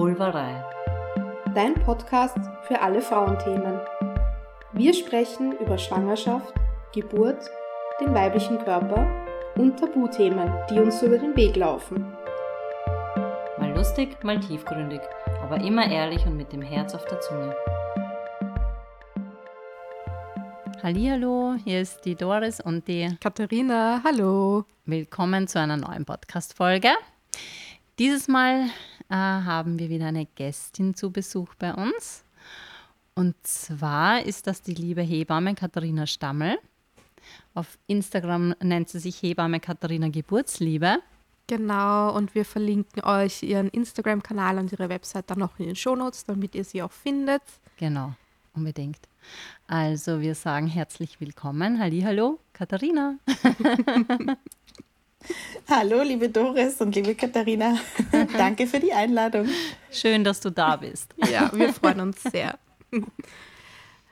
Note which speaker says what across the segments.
Speaker 1: Vulvarei.
Speaker 2: Dein Podcast für alle Frauenthemen. Wir sprechen über Schwangerschaft, Geburt, den weiblichen Körper und Tabuthemen, die uns über den Weg laufen.
Speaker 1: Mal lustig, mal tiefgründig, aber immer ehrlich und mit dem Herz auf der Zunge.
Speaker 3: Hallo, hier ist die Doris und die
Speaker 2: Katharina. Hallo.
Speaker 3: Willkommen zu einer neuen Podcast-Folge. Dieses Mal äh, haben wir wieder eine Gästin zu Besuch bei uns. Und zwar ist das die liebe Hebamme Katharina Stammel. Auf Instagram nennt sie sich Hebamme Katharina Geburtsliebe.
Speaker 2: Genau, und wir verlinken euch ihren Instagram-Kanal und ihre Website dann noch in den Shownotes, damit ihr sie auch findet.
Speaker 3: Genau, unbedingt. Also wir sagen herzlich willkommen. Hallo, Katharina.
Speaker 4: Hallo, liebe Doris und liebe Katharina. Danke für die Einladung.
Speaker 3: Schön, dass du da bist.
Speaker 2: Ja, wir freuen uns sehr.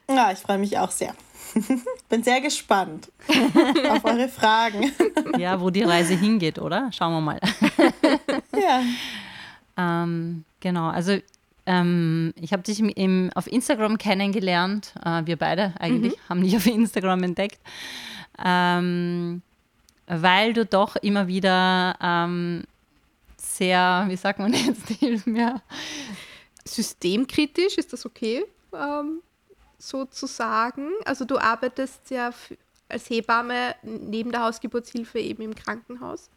Speaker 4: Ja, ich freue mich auch sehr. Bin sehr gespannt auf eure Fragen.
Speaker 3: Ja, wo die Reise hingeht, oder? Schauen wir mal.
Speaker 4: Ja.
Speaker 3: Ähm, genau, also ähm, ich habe dich im, auf Instagram kennengelernt. Äh, wir beide eigentlich mhm. haben dich auf Instagram entdeckt. Ähm, weil du doch immer wieder ähm, sehr, wie sagt man jetzt, hilf mir.
Speaker 2: Systemkritisch, ist das okay, ähm, sozusagen? Also du arbeitest ja als Hebamme neben der Hausgeburtshilfe eben im Krankenhaus.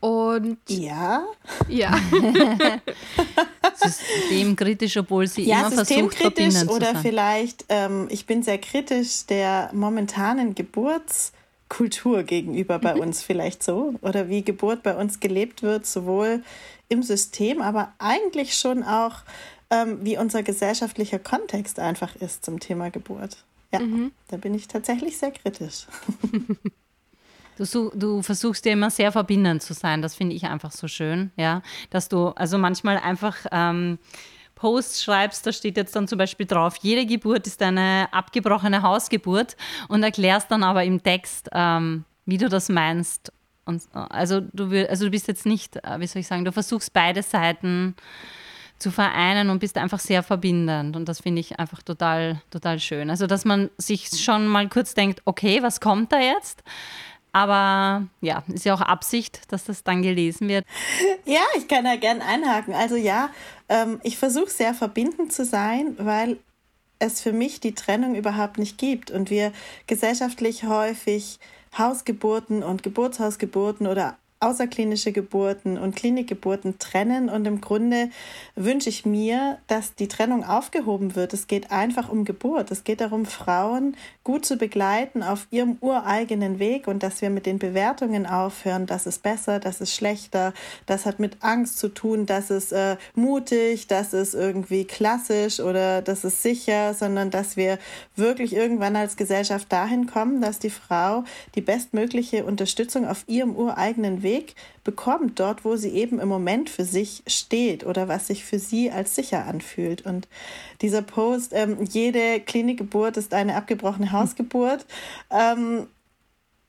Speaker 2: Und
Speaker 4: ja.
Speaker 2: Ja.
Speaker 3: systemkritisch, obwohl sie
Speaker 4: ja,
Speaker 3: immer versucht, verbindend
Speaker 4: oder
Speaker 3: zu sein.
Speaker 4: vielleicht, ähm, ich bin sehr kritisch der momentanen Geburtskultur gegenüber bei uns vielleicht so oder wie Geburt bei uns gelebt wird, sowohl im System, aber eigentlich schon auch, ähm, wie unser gesellschaftlicher Kontext einfach ist zum Thema Geburt. Ja, mhm. da bin ich tatsächlich sehr kritisch.
Speaker 3: Du, du, versuchst ja immer sehr verbindend zu sein. Das finde ich einfach so schön, ja. Dass du also manchmal einfach ähm, Posts schreibst, da steht jetzt dann zum Beispiel drauf, jede Geburt ist eine abgebrochene Hausgeburt und erklärst dann aber im Text, ähm, wie du das meinst. Und, also, du, also du bist jetzt nicht, äh, wie soll ich sagen, du versuchst beide Seiten zu vereinen und bist einfach sehr verbindend. Und das finde ich einfach total, total schön. Also, dass man sich schon mal kurz denkt, okay, was kommt da jetzt? Aber ja, ist ja auch Absicht, dass das dann gelesen wird.
Speaker 4: Ja, ich kann da gern einhaken. Also ja, ähm, ich versuche sehr verbindend zu sein, weil es für mich die Trennung überhaupt nicht gibt und wir gesellschaftlich häufig Hausgeburten und Geburtshausgeburten oder außerklinische Geburten und Klinikgeburten trennen. Und im Grunde wünsche ich mir, dass die Trennung aufgehoben wird. Es geht einfach um Geburt. Es geht darum, Frauen gut zu begleiten auf ihrem ureigenen Weg und dass wir mit den Bewertungen aufhören, das ist besser, das ist schlechter, das hat mit Angst zu tun, das ist äh, mutig, das ist irgendwie klassisch oder das ist sicher, sondern dass wir wirklich irgendwann als Gesellschaft dahin kommen, dass die Frau die bestmögliche Unterstützung auf ihrem ureigenen Weg bekommt, dort, wo sie eben im Moment für sich steht oder was sich für sie als sicher anfühlt. Und dieser Post, ähm, jede Klinikgeburt ist eine abgebrochene Hausgeburt, ähm,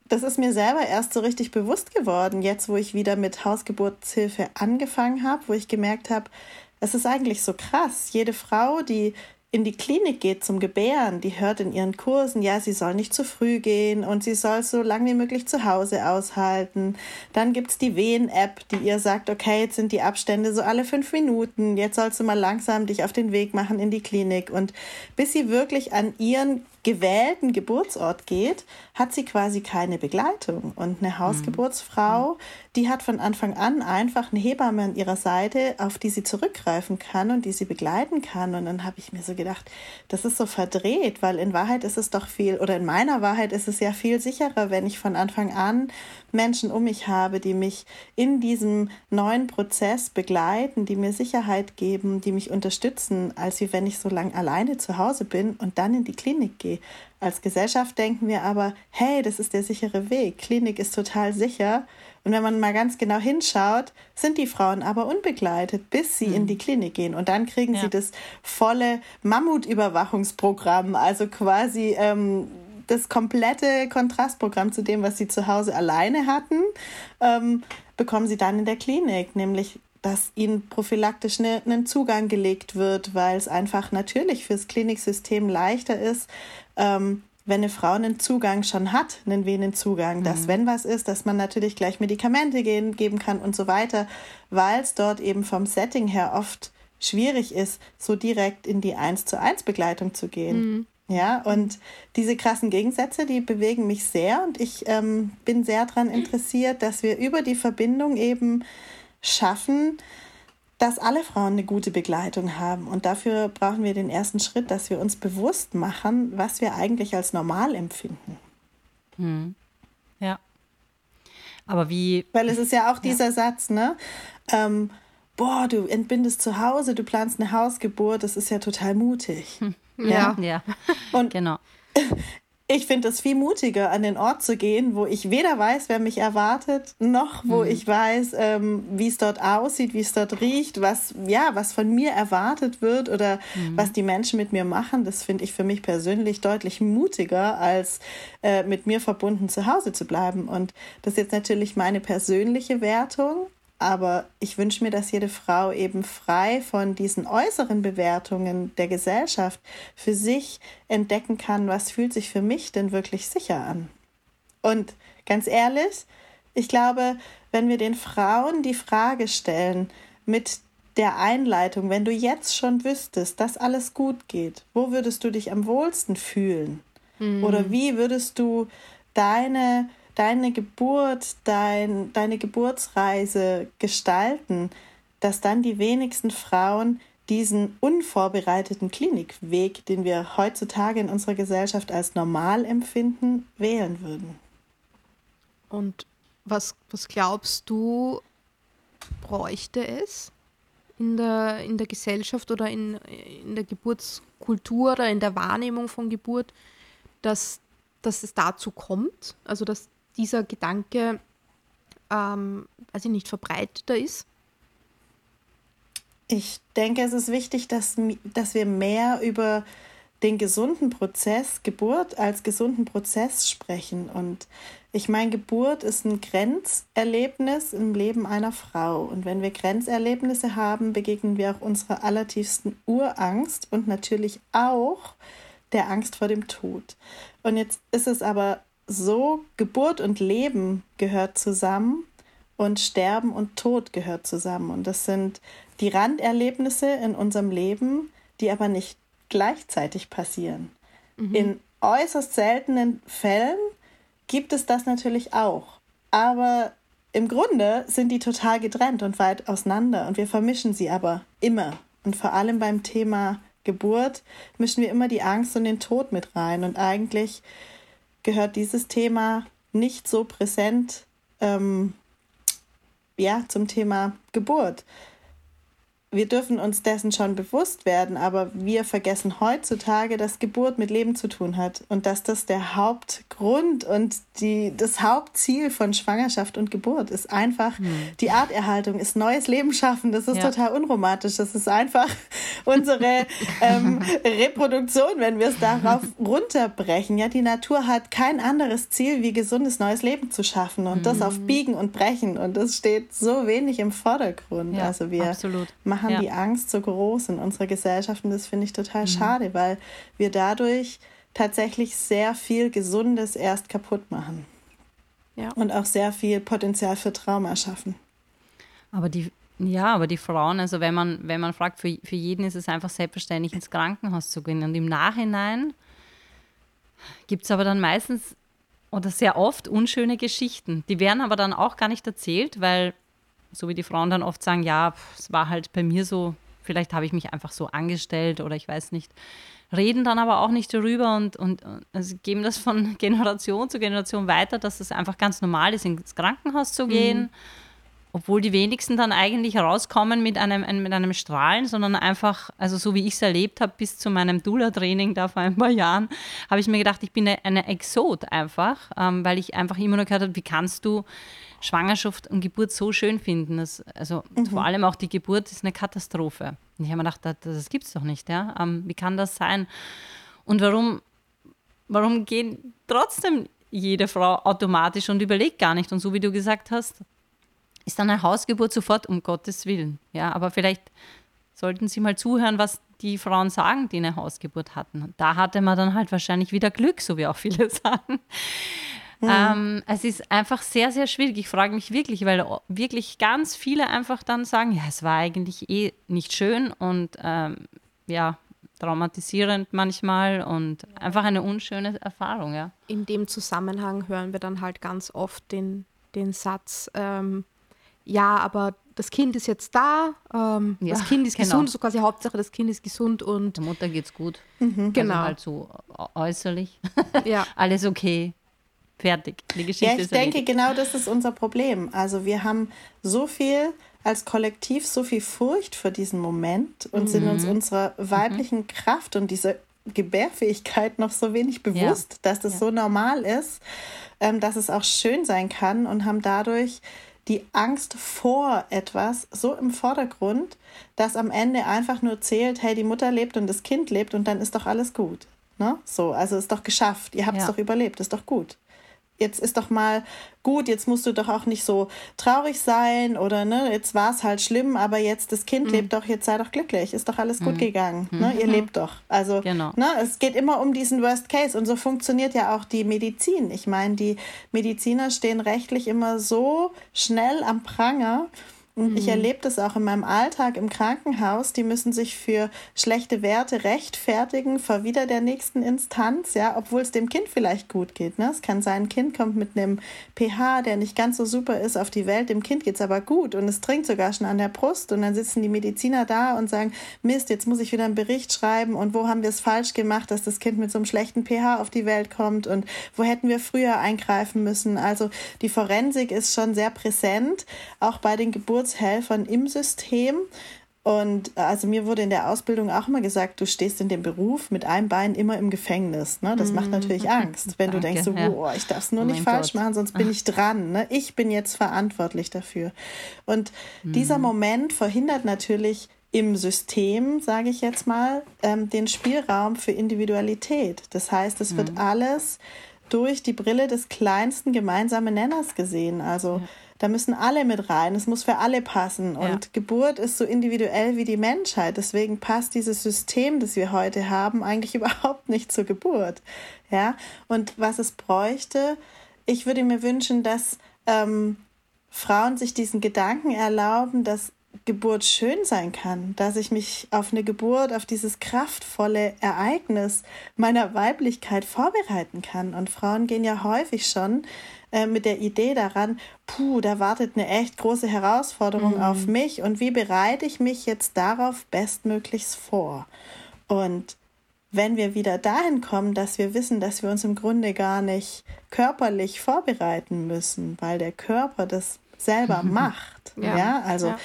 Speaker 4: das ist mir selber erst so richtig bewusst geworden, jetzt wo ich wieder mit Hausgeburtshilfe angefangen habe, wo ich gemerkt habe, es ist eigentlich so krass. Jede Frau, die in die Klinik geht zum Gebären, die hört in ihren Kursen, ja, sie soll nicht zu früh gehen und sie soll so lange wie möglich zu Hause aushalten. Dann gibt es die Wehen-App, die ihr sagt, okay, jetzt sind die Abstände so alle fünf Minuten, jetzt sollst du mal langsam dich auf den Weg machen in die Klinik. Und bis sie wirklich an ihren gewählten Geburtsort geht, hat sie quasi keine Begleitung. Und eine Hausgeburtsfrau, mhm. die hat von Anfang an einfach eine Hebamme an ihrer Seite, auf die sie zurückgreifen kann und die sie begleiten kann. Und dann habe ich mir so gedacht, das ist so verdreht, weil in Wahrheit ist es doch viel, oder in meiner Wahrheit ist es ja viel sicherer, wenn ich von Anfang an Menschen um mich habe, die mich in diesem neuen Prozess begleiten, die mir Sicherheit geben, die mich unterstützen, als wie wenn ich so lange alleine zu Hause bin und dann in die Klinik gehe. Als Gesellschaft denken wir aber, hey, das ist der sichere Weg. Klinik ist total sicher. Und wenn man mal ganz genau hinschaut, sind die Frauen aber unbegleitet, bis sie mhm. in die Klinik gehen. Und dann kriegen ja. sie das volle Mammutüberwachungsprogramm, also quasi ähm, das komplette Kontrastprogramm zu dem, was sie zu Hause alleine hatten, ähm, bekommen sie dann in der Klinik, nämlich dass ihnen prophylaktisch ne, einen Zugang gelegt wird, weil es einfach natürlich fürs Kliniksystem leichter ist, ähm, wenn eine Frau einen Zugang schon hat, einen Venenzugang, mhm. dass wenn was ist, dass man natürlich gleich Medikamente gehen, geben kann und so weiter, weil es dort eben vom Setting her oft schwierig ist, so direkt in die 1 zu 1 Begleitung zu gehen. Mhm. Ja, und diese krassen Gegensätze, die bewegen mich sehr und ich ähm, bin sehr daran interessiert, dass wir über die Verbindung eben schaffen, dass alle Frauen eine gute Begleitung haben. Und dafür brauchen wir den ersten Schritt, dass wir uns bewusst machen, was wir eigentlich als normal empfinden.
Speaker 3: Hm. Ja. Aber wie.
Speaker 4: Weil es ist ja auch dieser ja. Satz, ne? Ähm, boah, du entbindest zu Hause, du planst eine Hausgeburt, das ist ja total mutig. Hm.
Speaker 3: Ja. ja.
Speaker 4: Und genau. Ich finde es viel mutiger, an den Ort zu gehen, wo ich weder weiß, wer mich erwartet, noch wo mhm. ich weiß, ähm, wie es dort aussieht, wie es dort riecht, was, ja, was von mir erwartet wird oder mhm. was die Menschen mit mir machen. Das finde ich für mich persönlich deutlich mutiger, als äh, mit mir verbunden zu Hause zu bleiben. Und das ist jetzt natürlich meine persönliche Wertung. Aber ich wünsche mir, dass jede Frau eben frei von diesen äußeren Bewertungen der Gesellschaft für sich entdecken kann, was fühlt sich für mich denn wirklich sicher an. Und ganz ehrlich, ich glaube, wenn wir den Frauen die Frage stellen mit der Einleitung, wenn du jetzt schon wüsstest, dass alles gut geht, wo würdest du dich am wohlsten fühlen? Mhm. Oder wie würdest du deine deine Geburt, dein, deine Geburtsreise gestalten, dass dann die wenigsten Frauen diesen unvorbereiteten Klinikweg, den wir heutzutage in unserer Gesellschaft als normal empfinden, wählen würden.
Speaker 2: Und was, was glaubst du, bräuchte es in der, in der Gesellschaft oder in, in der Geburtskultur oder in der Wahrnehmung von Geburt, dass, dass es dazu kommt? Also dass dieser Gedanke, ähm, ich nicht, verbreiteter ist?
Speaker 4: Ich denke, es ist wichtig, dass, dass wir mehr über den gesunden Prozess Geburt als gesunden Prozess sprechen. Und ich meine, Geburt ist ein Grenzerlebnis im Leben einer Frau. Und wenn wir Grenzerlebnisse haben, begegnen wir auch unserer allertiefsten Urangst und natürlich auch der Angst vor dem Tod. Und jetzt ist es aber so, Geburt und Leben gehört zusammen und Sterben und Tod gehört zusammen. Und das sind die Randerlebnisse in unserem Leben, die aber nicht gleichzeitig passieren. Mhm. In äußerst seltenen Fällen gibt es das natürlich auch. Aber im Grunde sind die total getrennt und weit auseinander und wir vermischen sie aber immer. Und vor allem beim Thema Geburt mischen wir immer die Angst und den Tod mit rein. Und eigentlich gehört dieses Thema nicht so präsent ähm, ja, zum Thema Geburt wir dürfen uns dessen schon bewusst werden, aber wir vergessen heutzutage, dass Geburt mit Leben zu tun hat und dass das der Hauptgrund und die, das Hauptziel von Schwangerschaft und Geburt ist einfach hm. die Arterhaltung, ist neues Leben schaffen. Das ist ja. total unromantisch. Das ist einfach unsere ähm, Reproduktion, wenn wir es darauf runterbrechen. Ja, die Natur hat kein anderes Ziel, wie gesundes neues Leben zu schaffen und hm. das auf Biegen und Brechen und das steht so wenig im Vordergrund.
Speaker 3: Ja, also wir absolut.
Speaker 4: machen machen ja. die Angst so groß in unserer Gesellschaft und das finde ich total mhm. schade, weil wir dadurch tatsächlich sehr viel Gesundes erst kaputt machen. Ja. Und auch sehr viel Potenzial für Trauma schaffen.
Speaker 3: Aber die, ja, aber die Frauen, also wenn man, wenn man fragt, für, für jeden ist es einfach selbstverständlich, ins Krankenhaus zu gehen. Und im Nachhinein gibt es aber dann meistens oder sehr oft unschöne Geschichten. Die werden aber dann auch gar nicht erzählt, weil so wie die Frauen dann oft sagen, ja, es war halt bei mir so, vielleicht habe ich mich einfach so angestellt oder ich weiß nicht, reden dann aber auch nicht darüber und, und also geben das von Generation zu Generation weiter, dass es einfach ganz normal ist, ins Krankenhaus zu gehen. Mhm. Obwohl die wenigsten dann eigentlich rauskommen mit einem, mit einem Strahlen, sondern einfach, also so wie ich es erlebt habe, bis zu meinem Dula-Training da vor ein paar Jahren, habe ich mir gedacht, ich bin eine, eine Exot einfach, ähm, weil ich einfach immer nur gehört habe, wie kannst du Schwangerschaft und Geburt so schön finden. Dass, also mhm. vor allem auch die Geburt ist eine Katastrophe. Und ich habe mir gedacht, das, gibt es doch nicht. Ja? Ähm, wie kann das sein? Und warum, warum gehen trotzdem jede Frau automatisch und überlegt gar nicht? Und so wie du gesagt hast, ist dann eine Hausgeburt sofort um Gottes Willen. Ja, aber vielleicht sollten Sie mal zuhören, was die Frauen sagen, die eine Hausgeburt hatten. Da hatte man dann halt wahrscheinlich wieder Glück, so wie auch viele sagen. Mhm. Ähm, es ist einfach sehr, sehr schwierig. Ich frage mich wirklich, weil wirklich ganz viele einfach dann sagen, ja, es war eigentlich eh nicht schön und ähm, ja, traumatisierend manchmal und einfach eine unschöne Erfahrung, ja.
Speaker 2: In dem Zusammenhang hören wir dann halt ganz oft den, den Satz, ähm, ja, aber das Kind ist jetzt da, ähm, ja, das Kind ist genau. gesund, so quasi Hauptsache, das Kind ist gesund und
Speaker 3: der Mutter geht's gut.
Speaker 2: Mhm. Genau. Also
Speaker 3: halt so äußerlich. ja. Alles okay. Fertig.
Speaker 4: Die Geschichte ja, ich denke, erledigt. genau das ist unser Problem. Also wir haben so viel als Kollektiv, so viel Furcht vor diesem Moment und mhm. sind uns unserer weiblichen mhm. Kraft und dieser Gebärfähigkeit noch so wenig bewusst, ja. dass das ja. so normal ist, ähm, dass es auch schön sein kann und haben dadurch die Angst vor etwas so im Vordergrund, dass am Ende einfach nur zählt, hey, die Mutter lebt und das Kind lebt und dann ist doch alles gut. Ne? So, also ist doch geschafft, ihr habt es ja. doch überlebt, ist doch gut jetzt ist doch mal gut, jetzt musst du doch auch nicht so traurig sein oder ne, jetzt war es halt schlimm, aber jetzt das Kind mhm. lebt doch, jetzt sei doch glücklich, ist doch alles mhm. gut gegangen, mhm. ne, ihr lebt doch. Also genau. ne, es geht immer um diesen Worst Case und so funktioniert ja auch die Medizin. Ich meine, die Mediziner stehen rechtlich immer so schnell am Pranger und mhm. ich erlebe das auch in meinem Alltag im Krankenhaus. Die müssen sich für schlechte Werte rechtfertigen vor wieder der nächsten Instanz, ja, obwohl es dem Kind vielleicht gut geht. Ne? Es kann sein, ein Kind kommt mit einem pH, der nicht ganz so super ist, auf die Welt. Dem Kind geht es aber gut und es trinkt sogar schon an der Brust. Und dann sitzen die Mediziner da und sagen, Mist, jetzt muss ich wieder einen Bericht schreiben und wo haben wir es falsch gemacht, dass das Kind mit so einem schlechten pH auf die Welt kommt und wo hätten wir früher eingreifen müssen. Also die Forensik ist schon sehr präsent, auch bei den Geburts Geburtshelfern im System. Und also mir wurde in der Ausbildung auch immer gesagt, du stehst in dem Beruf mit einem Bein immer im Gefängnis. Ne? Das macht mhm. natürlich Angst, wenn du denkst, so, ja. oh, ich darf es nur oh nicht falsch Gott. machen, sonst bin ich dran. Ne? Ich bin jetzt verantwortlich dafür. Und mhm. dieser Moment verhindert natürlich im System, sage ich jetzt mal, ähm, den Spielraum für Individualität. Das heißt, es wird mhm. alles durch die Brille des kleinsten gemeinsamen Nenners gesehen. Also ja da müssen alle mit rein. Es muss für alle passen. Und ja. Geburt ist so individuell wie die Menschheit. Deswegen passt dieses System, das wir heute haben, eigentlich überhaupt nicht zur Geburt. Ja. Und was es bräuchte, ich würde mir wünschen, dass ähm, Frauen sich diesen Gedanken erlauben, dass Geburt schön sein kann, dass ich mich auf eine Geburt, auf dieses kraftvolle Ereignis meiner Weiblichkeit vorbereiten kann. Und Frauen gehen ja häufig schon äh, mit der Idee daran, puh, da wartet eine echt große Herausforderung mhm. auf mich und wie bereite ich mich jetzt darauf bestmöglichst vor? Und wenn wir wieder dahin kommen, dass wir wissen, dass wir uns im Grunde gar nicht körperlich vorbereiten müssen, weil der Körper das selber macht. ja. ja, also ja.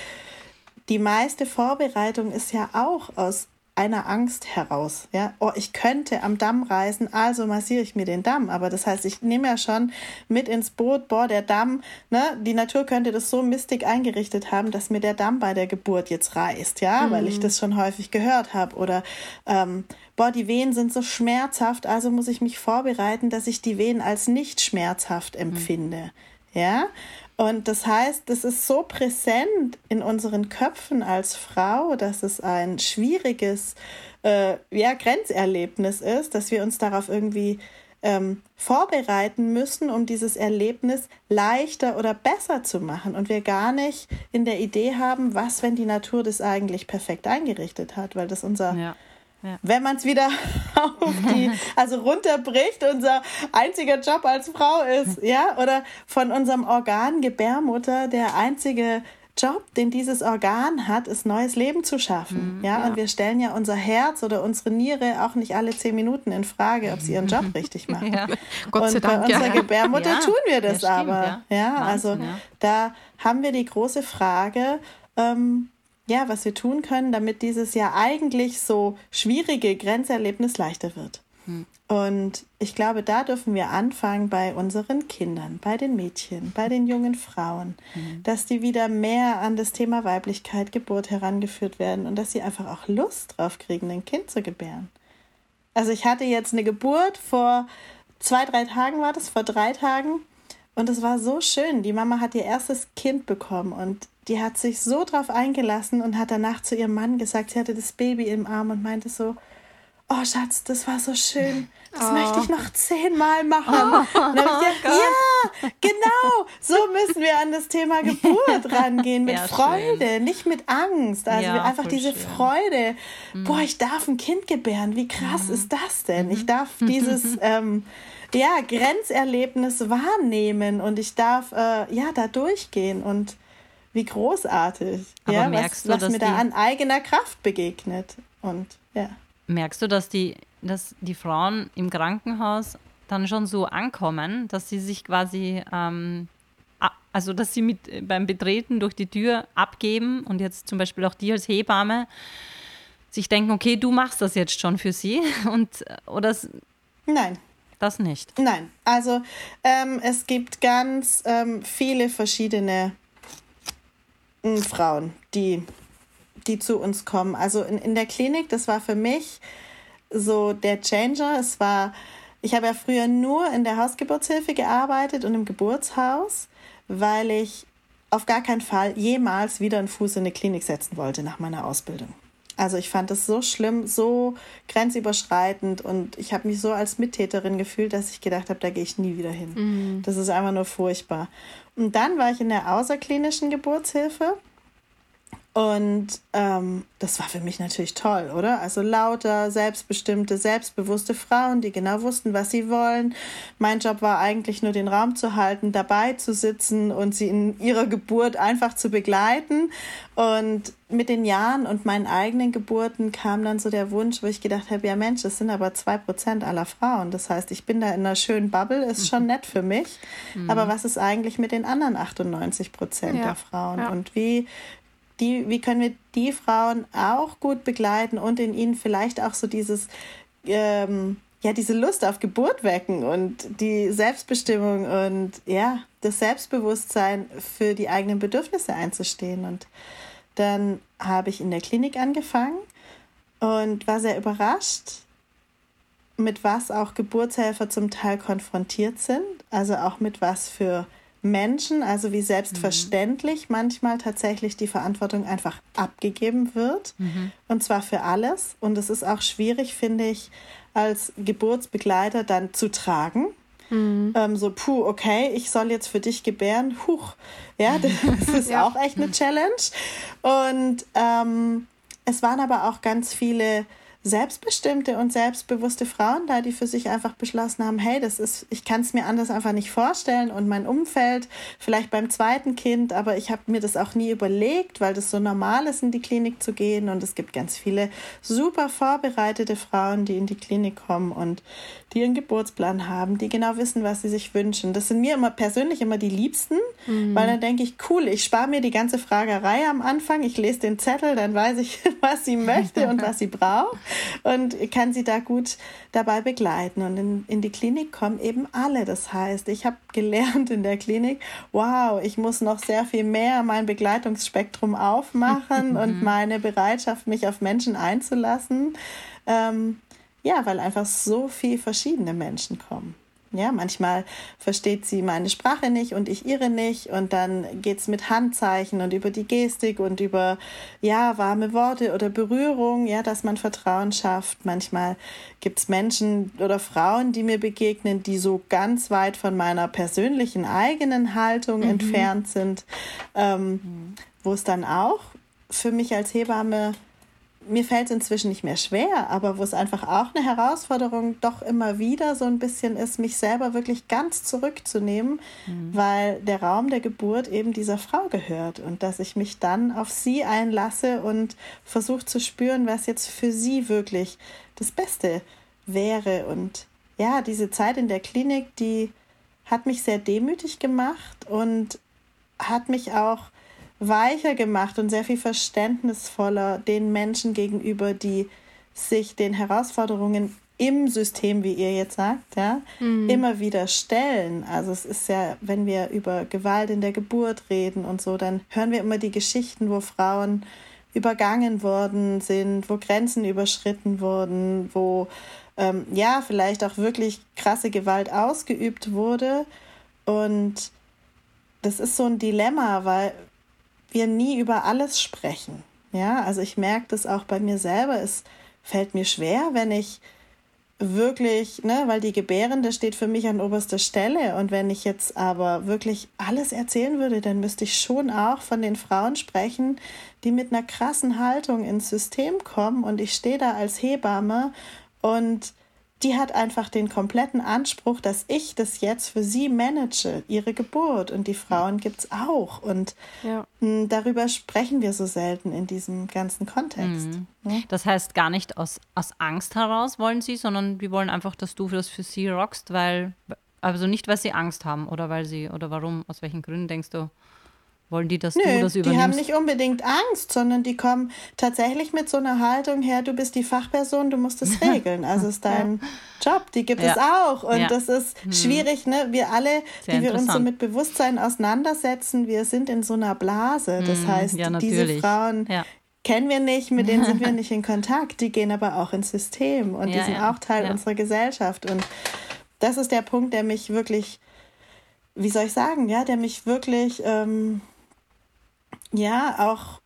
Speaker 4: Die meiste Vorbereitung ist ja auch aus einer Angst heraus. Ja, oh, ich könnte am Damm reisen, also massiere ich mir den Damm. Aber das heißt, ich nehme ja schon mit ins Boot, boah, der Damm, ne, die Natur könnte das so mistig eingerichtet haben, dass mir der Damm bei der Geburt jetzt reißt, ja, mhm. weil ich mhm. das schon häufig gehört habe. Oder ähm, boah, die Wehen sind so schmerzhaft, also muss ich mich vorbereiten, dass ich die Wehen als nicht schmerzhaft mhm. empfinde. Mhm. Ja, und das heißt, das ist so präsent in unseren Köpfen als Frau, dass es ein schwieriges äh, ja, Grenzerlebnis ist, dass wir uns darauf irgendwie ähm, vorbereiten müssen, um dieses Erlebnis leichter oder besser zu machen. Und wir gar nicht in der Idee haben, was, wenn die Natur das eigentlich perfekt eingerichtet hat, weil das unser ja ja. Wenn man es wieder auf die, also runterbricht, unser einziger Job als Frau ist, ja, oder von unserem Organ Gebärmutter der einzige Job, den dieses Organ hat, ist neues Leben zu schaffen. Mhm, ja? ja, und wir stellen ja unser Herz oder unsere Niere auch nicht alle zehn Minuten in Frage, ob sie ihren Job richtig machen. Ja. Gott sei und Dank, bei unserer ja. Gebärmutter tun wir das, das stimmt, aber. Ja, also da haben wir die große Frage, ähm, ja, was wir tun können, damit dieses ja eigentlich so schwierige Grenzerlebnis leichter wird. Hm. Und ich glaube, da dürfen wir anfangen bei unseren Kindern, bei den Mädchen, bei den jungen Frauen, hm. dass die wieder mehr an das Thema Weiblichkeit, Geburt herangeführt werden und dass sie einfach auch Lust drauf kriegen, ein Kind zu gebären. Also ich hatte jetzt eine Geburt vor zwei, drei Tagen war das, vor drei Tagen Und es war so schön. Die Mama hat ihr erstes Kind bekommen und die hat sich so drauf eingelassen und hat danach zu ihrem Mann gesagt, sie hatte das Baby im Arm und meinte so, oh Schatz, das war so schön. Das oh. möchte ich noch zehnmal machen. Oh, und dann habe ich gedacht, oh ja, genau, so müssen wir an das Thema Geburt rangehen, mit ja, Freude, schön. nicht mit Angst. Also ja, einfach diese schön. Freude. Mhm. Boah, ich darf ein Kind gebären. Wie krass mhm. ist das denn? Ich mhm. darf dieses ähm, ja, Grenzerlebnis wahrnehmen und ich darf äh, ja da durchgehen und wie großartig, Aber ja, merkst was, du, was mir da an eigener Kraft begegnet. Und ja.
Speaker 3: Merkst du, dass die, dass die Frauen im Krankenhaus dann schon so ankommen, dass sie sich quasi, ähm, also dass sie mit beim Betreten durch die Tür abgeben und jetzt zum Beispiel auch die als Hebamme sich denken, okay, du machst das jetzt schon für sie und äh, oder
Speaker 4: Nein.
Speaker 3: Das nicht.
Speaker 4: Nein, also ähm, es gibt ganz ähm, viele verschiedene äh, Frauen, die die zu uns kommen. Also in, in der Klinik, das war für mich so der Changer. Es war, ich habe ja früher nur in der Hausgeburtshilfe gearbeitet und im Geburtshaus, weil ich auf gar keinen Fall jemals wieder einen Fuß in eine Klinik setzen wollte nach meiner Ausbildung. Also ich fand es so schlimm, so grenzüberschreitend und ich habe mich so als Mittäterin gefühlt, dass ich gedacht habe, da gehe ich nie wieder hin. Mhm. Das ist einfach nur furchtbar. Und dann war ich in der außerklinischen Geburtshilfe und ähm, das war für mich natürlich toll, oder? Also lauter, selbstbestimmte, selbstbewusste Frauen, die genau wussten, was sie wollen. Mein Job war eigentlich nur den Raum zu halten, dabei zu sitzen und sie in ihrer Geburt einfach zu begleiten. Und mit den Jahren und meinen eigenen Geburten kam dann so der Wunsch, wo ich gedacht habe, ja Mensch, das sind aber zwei Prozent aller Frauen. Das heißt, ich bin da in einer schönen Bubble, ist schon nett für mich. Mhm. Aber was ist eigentlich mit den anderen 98 Prozent ja. der Frauen? Ja. Und wie die, wie können wir die Frauen auch gut begleiten und in ihnen vielleicht auch so dieses, ähm, ja, diese Lust auf Geburt wecken und die Selbstbestimmung und ja, das Selbstbewusstsein für die eigenen Bedürfnisse einzustehen. Und dann habe ich in der Klinik angefangen und war sehr überrascht, mit was auch Geburtshelfer zum Teil konfrontiert sind, also auch mit was für Menschen, also wie selbstverständlich mhm. manchmal tatsächlich die Verantwortung einfach abgegeben wird. Mhm. Und zwar für alles. Und es ist auch schwierig, finde ich, als Geburtsbegleiter dann zu tragen. Mhm. Ähm, so, puh, okay, ich soll jetzt für dich gebären. Huch, ja, das ist ja. auch echt eine Challenge. Und ähm, es waren aber auch ganz viele selbstbestimmte und selbstbewusste Frauen da, die für sich einfach beschlossen haben, hey, das ist, ich kann es mir anders einfach nicht vorstellen und mein Umfeld, vielleicht beim zweiten Kind, aber ich habe mir das auch nie überlegt, weil das so normal ist, in die Klinik zu gehen und es gibt ganz viele super vorbereitete Frauen, die in die Klinik kommen und die ihren Geburtsplan haben, die genau wissen, was sie sich wünschen. Das sind mir immer persönlich immer die Liebsten, mhm. weil dann denke ich, cool, ich spare mir die ganze Fragerei am Anfang, ich lese den Zettel, dann weiß ich, was sie möchte und was sie braucht und kann sie da gut dabei begleiten. Und in, in die Klinik kommen eben alle. Das heißt, ich habe gelernt in der Klinik, wow, ich muss noch sehr viel mehr mein Begleitungsspektrum aufmachen und meine Bereitschaft, mich auf Menschen einzulassen. Ähm, ja, weil einfach so viel verschiedene Menschen kommen. Ja, manchmal versteht sie meine Sprache nicht und ich ihre nicht. Und dann geht's mit Handzeichen und über die Gestik und über, ja, warme Worte oder Berührung, ja, dass man Vertrauen schafft. Manchmal gibt's Menschen oder Frauen, die mir begegnen, die so ganz weit von meiner persönlichen eigenen Haltung mhm. entfernt sind, ähm, mhm. wo es dann auch für mich als Hebamme mir fällt es inzwischen nicht mehr schwer, aber wo es einfach auch eine Herausforderung doch immer wieder so ein bisschen ist, mich selber wirklich ganz zurückzunehmen, mhm. weil der Raum der Geburt eben dieser Frau gehört und dass ich mich dann auf sie einlasse und versuche zu spüren, was jetzt für sie wirklich das Beste wäre. Und ja, diese Zeit in der Klinik, die hat mich sehr demütig gemacht und hat mich auch weicher gemacht und sehr viel verständnisvoller den Menschen gegenüber, die sich den Herausforderungen im System, wie ihr jetzt sagt, ja, mhm. immer wieder stellen. Also es ist ja, wenn wir über Gewalt in der Geburt reden und so, dann hören wir immer die Geschichten, wo Frauen übergangen worden sind, wo Grenzen überschritten wurden, wo ähm, ja vielleicht auch wirklich krasse Gewalt ausgeübt wurde Und das ist so ein Dilemma, weil wir nie über alles sprechen. Ja, also ich merke das auch bei mir selber. Es fällt mir schwer, wenn ich wirklich, ne, weil die Gebärende steht für mich an oberster Stelle. Und wenn ich jetzt aber wirklich alles erzählen würde, dann müsste ich schon auch von den Frauen sprechen, die mit einer krassen Haltung ins System kommen. Und ich stehe da als Hebamme und die hat einfach den kompletten Anspruch, dass ich das jetzt für sie manage, ihre Geburt. Und die Frauen gibt es auch. Und ja. Hm, darüber sprechen wir so selten in diesem ganzen Kontext. Mhm.
Speaker 3: Ne? Das heißt gar nicht aus, aus Angst heraus wollen sie, sondern wir wollen einfach, dass du das für sie rockst, weil, also nicht, weil sie Angst haben oder weil sie, oder warum, aus welchen Gründen denkst du? Wollen die, dass Nö, du das übernimmst?
Speaker 4: Die haben nicht unbedingt Angst, sondern die kommen tatsächlich mit so einer Haltung her, du bist die Fachperson, du musst es regeln. Also ist dein ja. Job, die gibt ja. es auch. Und ja. das ist hm. schwierig, ne? Wir alle, Sehr die wir uns so mit Bewusstsein auseinandersetzen, wir sind in so einer Blase. Das hm. heißt, diese Frauen kennen wir nicht, mit denen sind wir nicht in Kontakt. Die gehen aber auch ins System und die sind auch Teil unserer Gesellschaft. Und das ist der Punkt, der mich wirklich, wie soll ich sagen, ja, der mich wirklich ähm, ja auch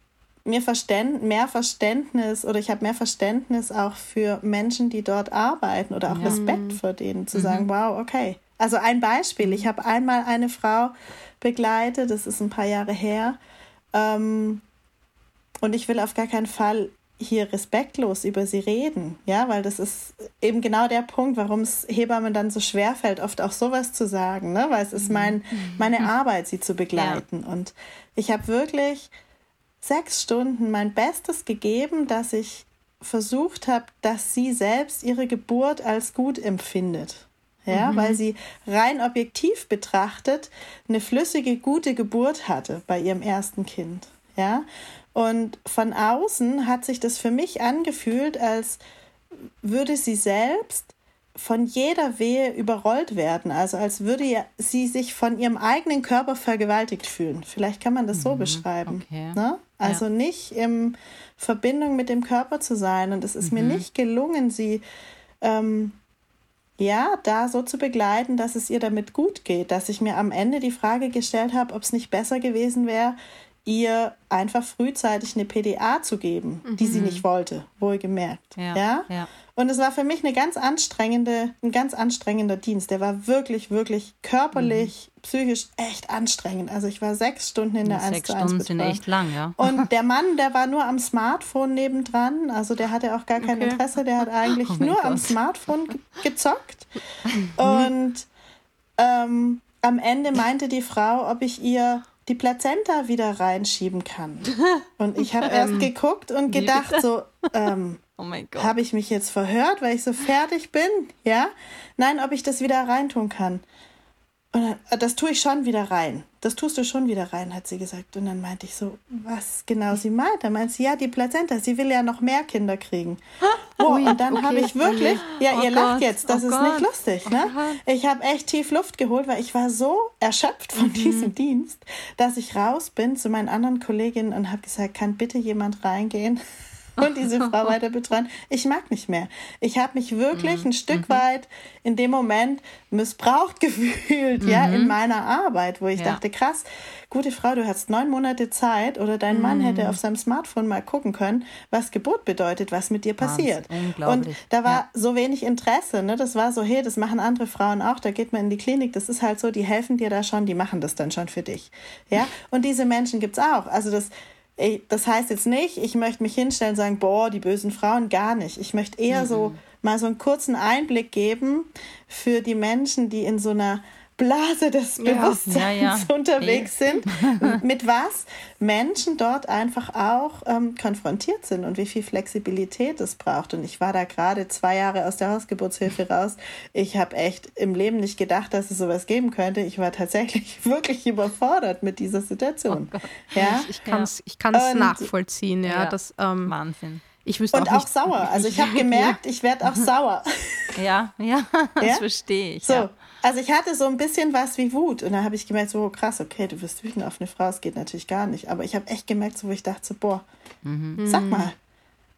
Speaker 4: mir Verständ, mehr Verständnis oder ich habe mehr Verständnis auch für Menschen, die dort arbeiten oder auch ja. Respekt vor denen, zu mhm. sagen, wow, okay. Also ein Beispiel, ich habe einmal eine Frau begleitet, das ist ein paar Jahre her, ähm, und ich will auf gar keinen Fall hier respektlos über sie reden, ja, weil das ist eben genau der Punkt, warum es Hebammen dann so schwer fällt, oft auch sowas zu sagen, ne? weil es ist mein, mhm. meine Arbeit, sie zu begleiten. Ja. Und ich habe wirklich sechs Stunden mein Bestes gegeben, dass ich versucht habe, dass sie selbst ihre Geburt als gut empfindet. Ja, mhm. weil sie rein objektiv betrachtet eine flüssige, gute Geburt hatte bei ihrem ersten Kind. Ja, und von außen hat sich das für mich angefühlt, als würde sie selbst von jeder Wehe überrollt werden, also als würde sie sich von ihrem eigenen Körper vergewaltigt fühlen. Vielleicht kann man das so mhm, beschreiben. Okay. Ne? Also ja. nicht in Verbindung mit dem Körper zu sein. Und es ist mhm. mir nicht gelungen, sie ähm, ja da so zu begleiten, dass es ihr damit gut geht, dass ich mir am Ende die Frage gestellt habe, ob es nicht besser gewesen wäre, ihr einfach frühzeitig eine PDA zu geben, mhm. die sie mhm. nicht wollte, wohlgemerkt. Ja, ja? ja. Und es war für mich eine ganz anstrengende, ein ganz anstrengender Dienst. Der war wirklich, wirklich körperlich, mhm. psychisch echt anstrengend. Also ich war sechs Stunden in der 1 Sechs Stunden
Speaker 3: sind echt lang, ja.
Speaker 4: Und der Mann, der war nur am Smartphone nebendran. Also der hatte auch gar kein okay. Interesse. Der hat eigentlich oh nur Gott. am Smartphone gezockt. Und ähm, am Ende meinte die Frau, ob ich ihr die Plazenta wieder reinschieben kann. Und ich habe erst ähm, geguckt und gedacht, so, ähm, oh habe ich mich jetzt verhört, weil ich so fertig bin? Ja? Nein, ob ich das wieder reintun kann. Und dann, äh, das tue ich schon wieder rein. Das tust du schon wieder rein, hat sie gesagt. Und dann meinte ich so, was genau sie meint. Dann meint sie, ja, die Plazenta, sie will ja noch mehr Kinder kriegen. Oh, und dann okay. habe ich wirklich, ja, oh ihr Gott. lacht jetzt, das oh ist Gott. nicht lustig, ne? Oh ich habe echt tief Luft geholt, weil ich war so erschöpft von mhm. diesem Dienst, dass ich raus bin zu meinen anderen Kolleginnen und habe gesagt, kann bitte jemand reingehen? Und diese Frau weiter betreuen. Ich mag nicht mehr. Ich habe mich wirklich mhm. ein Stück mhm. weit in dem Moment missbraucht gefühlt, mhm. ja, in mhm. meiner Arbeit, wo ich ja. dachte, krass, gute Frau, du hast neun Monate Zeit oder dein Mann hätte mhm. auf seinem Smartphone mal gucken können, was Geburt bedeutet, was mit dir passiert. Und da war ja. so wenig Interesse, ne? Das war so, hey, das machen andere Frauen auch, da geht man in die Klinik, das ist halt so, die helfen dir da schon, die machen das dann schon für dich. Ja, und diese Menschen gibt es auch. Also das ich, das heißt jetzt nicht, ich möchte mich hinstellen und sagen, boah, die bösen Frauen, gar nicht. Ich möchte eher mhm. so mal so einen kurzen Einblick geben für die Menschen, die in so einer Blase des Bewusstseins ja, ja, ja. unterwegs sind, mit was Menschen dort einfach auch ähm, konfrontiert sind und wie viel Flexibilität es braucht. Und ich war da gerade zwei Jahre aus der Hausgeburtshilfe raus. Ich habe echt im Leben nicht gedacht, dass es sowas geben könnte. Ich war tatsächlich wirklich überfordert mit dieser Situation. Oh
Speaker 5: ja? Ich, ich kann es ich nachvollziehen, ja. Das, ähm,
Speaker 3: Wahnsinn.
Speaker 4: Ich wüsste und auch, auch sauer. Also ich habe gemerkt, ich werde auch sauer.
Speaker 3: Ja, ja, das verstehe ich.
Speaker 4: So, ja. Also ich hatte so ein bisschen was wie Wut und dann habe ich gemerkt, so krass, okay, du wirst wütend auf eine Frau, es geht natürlich gar nicht. Aber ich habe echt gemerkt, so wo ich dachte, so, boah, mhm. sag mal,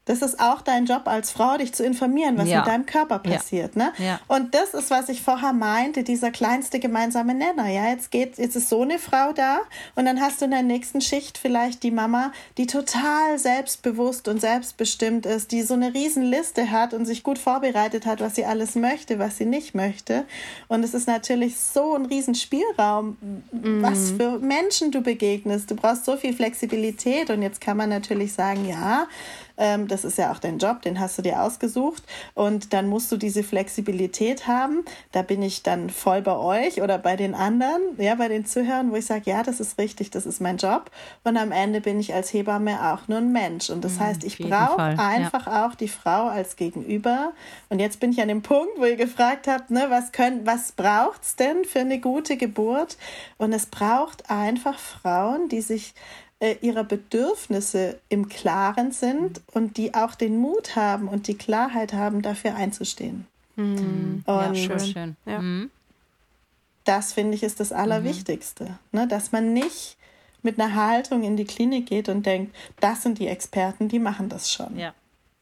Speaker 4: Das ist auch dein Job als Frau, dich zu informieren, was ja. mit deinem Körper passiert. Ja. Ne? Ja. Und das ist, was ich vorher meinte, dieser kleinste gemeinsame Nenner. Ja, jetzt geht, jetzt ist so eine Frau da und dann hast du in der nächsten Schicht vielleicht die Mama, die total selbstbewusst und selbstbestimmt ist, die so eine Riesenliste hat und sich gut vorbereitet hat, was sie alles möchte, was sie nicht möchte. Und es ist natürlich so ein Riesenspielraum, mhm. was für Menschen du begegnest. Du brauchst so viel Flexibilität und jetzt kann man natürlich sagen, ja, ähm, das ist ja auch dein Job, den hast du dir ausgesucht. Und dann musst du diese Flexibilität haben. Da bin ich dann voll bei euch oder bei den anderen, ja, bei den Zuhörern, wo ich sage, ja, das ist richtig, das ist mein Job. Und am Ende bin ich als Hebamme auch nur ein Mensch. Und das mhm, heißt, ich brauche einfach ja. auch die Frau als Gegenüber. Und jetzt bin ich an dem Punkt, wo ihr gefragt habt, ne, was, können, was braucht es denn für eine gute Geburt? Und es braucht einfach Frauen, die sich äh, ihrer Bedürfnisse im Klaren sind und die auch den Mut haben und die Klarheit haben, dafür einzustehen.
Speaker 3: Mhm. ja, schön. schön. Ja. Mhm.
Speaker 4: Das finde ich ist das Allerwichtigste, mhm. ne? dass man nicht mit einer Haltung in die Klinik geht und denkt, das sind die Experten, die machen das schon.
Speaker 3: Ja,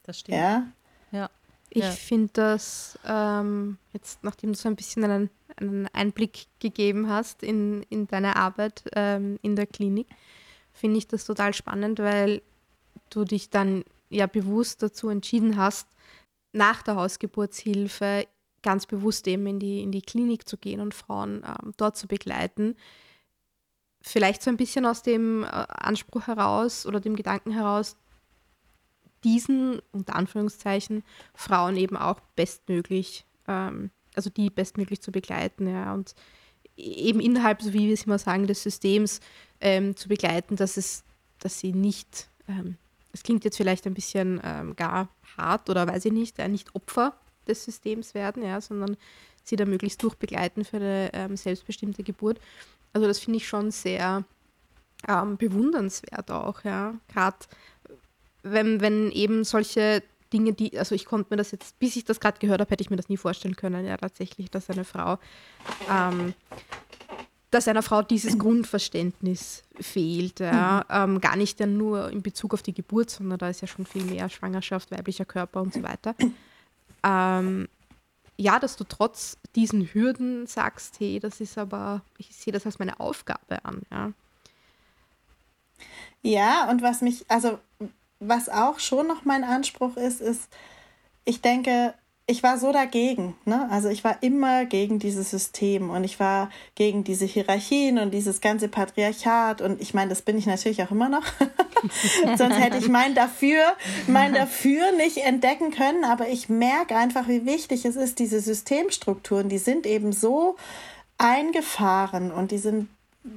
Speaker 3: das stimmt.
Speaker 4: Ja,
Speaker 5: ja. Ich ja. finde das ähm, jetzt, nachdem du so ein bisschen einen, einen Einblick gegeben hast in, in deine Arbeit ähm, in der Klinik, finde ich das total spannend, weil du dich dann ja bewusst dazu entschieden hast, nach der Hausgeburtshilfe ganz bewusst eben in die, in die Klinik zu gehen und Frauen ähm, dort zu begleiten. Vielleicht so ein bisschen aus dem äh, Anspruch heraus oder dem Gedanken heraus, diesen, unter Anführungszeichen, Frauen eben auch bestmöglich, ähm, also die bestmöglich zu begleiten, ja, und eben innerhalb, so wie wir es immer sagen, des Systems ähm, zu begleiten, dass es, dass sie nicht, ähm, es klingt jetzt vielleicht ein bisschen ähm, gar hart oder weiß ich nicht, äh, nicht Opfer des Systems werden, ja, sondern sie da möglichst durchbegleiten für eine ähm, selbstbestimmte Geburt. Also das finde ich schon sehr ähm, bewundernswert auch, ja. Gerade wenn, wenn eben solche Dinge, die, also ich konnte mir das jetzt, bis ich das gerade gehört habe, hätte ich mir das nie vorstellen können, ja, tatsächlich, dass eine Frau ähm, dass einer Frau dieses Grundverständnis fehlt. Ja? Mhm. Ähm, gar nicht ja nur in Bezug auf die Geburt, sondern da ist ja schon viel mehr Schwangerschaft, weiblicher Körper und so weiter. Ähm, ja, dass du trotz diesen Hürden sagst, hey, das ist aber, ich sehe das als meine Aufgabe an. Ja,
Speaker 4: ja und was mich, also was auch schon noch mein Anspruch ist, ist, ich denke, ich war so dagegen. Ne? Also ich war immer gegen dieses System und ich war gegen diese Hierarchien und dieses ganze Patriarchat. Und ich meine, das bin ich natürlich auch immer noch. Sonst hätte ich mein dafür, mein dafür nicht entdecken können. Aber ich merke einfach, wie wichtig es ist, diese Systemstrukturen, die sind eben so eingefahren und die sind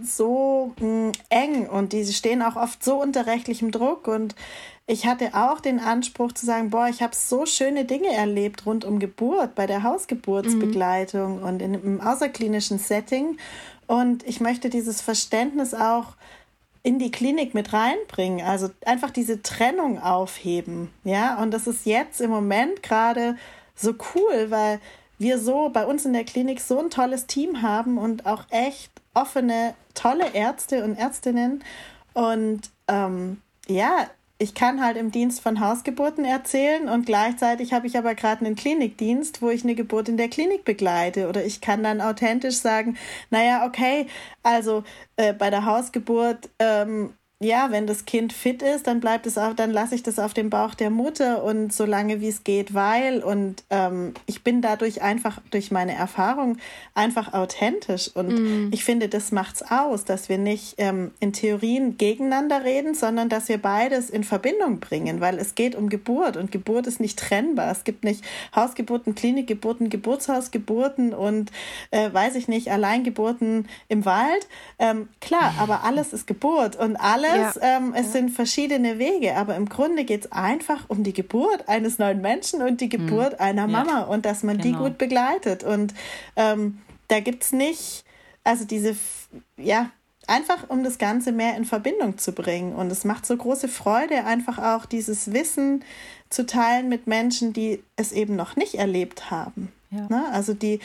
Speaker 4: so mh, hm, eng und die stehen auch oft so unter rechtlichem Druck und ich hatte auch den Anspruch zu sagen, boah, ich habe so schöne Dinge erlebt rund um Geburt, bei der Hausgeburtsbegleitung mhm. und in, im außerklinischen Setting. Und ich möchte dieses Verständnis auch in die Klinik mit reinbringen, also einfach diese Trennung aufheben. Ja, und das ist jetzt im Moment gerade so cool, weil wir so bei uns in der Klinik so ein tolles Team haben und auch echt offene, tolle Ärzte und Ärztinnen. Und ähm, ja, ich kann halt im Dienst von Hausgeburten erzählen und gleichzeitig habe ich aber gerade einen Klinikdienst, wo ich eine Geburt in der Klinik begleite. Oder ich kann dann authentisch sagen, naja, okay, also äh, bei der Hausgeburt ähm, ja, wenn das Kind fit ist, dann bleibt es auch, dann lasse ich das auf dem Bauch der Mutter und so lange wie es geht, weil und ähm, ich bin dadurch einfach durch meine Erfahrung einfach authentisch und mm. ich finde, das macht's aus, dass wir nicht ähm, in Theorien gegeneinander reden, sondern dass wir beides in Verbindung bringen, weil es geht um Geburt und Geburt ist nicht trennbar. Es gibt nicht Hausgeburten, Klinikgeburten, Geburtshausgeburten und äh, weiß ich nicht Alleingeburten im Wald. Ähm, klar, aber alles ist Geburt und alles alles. Ja. Ähm, es ja. sind verschiedene Wege, aber im Grunde geht es einfach um die Geburt eines neuen Menschen und die Geburt mhm. einer Mama und dass man genau. die gut begleitet. Und ähm, da gibt es nicht, also diese, ja, einfach um das Ganze mehr in Verbindung zu bringen. Und es macht so große Freude, einfach auch dieses Wissen zu teilen mit Menschen, die es eben noch nicht erlebt haben. Ja. Ne? Also die,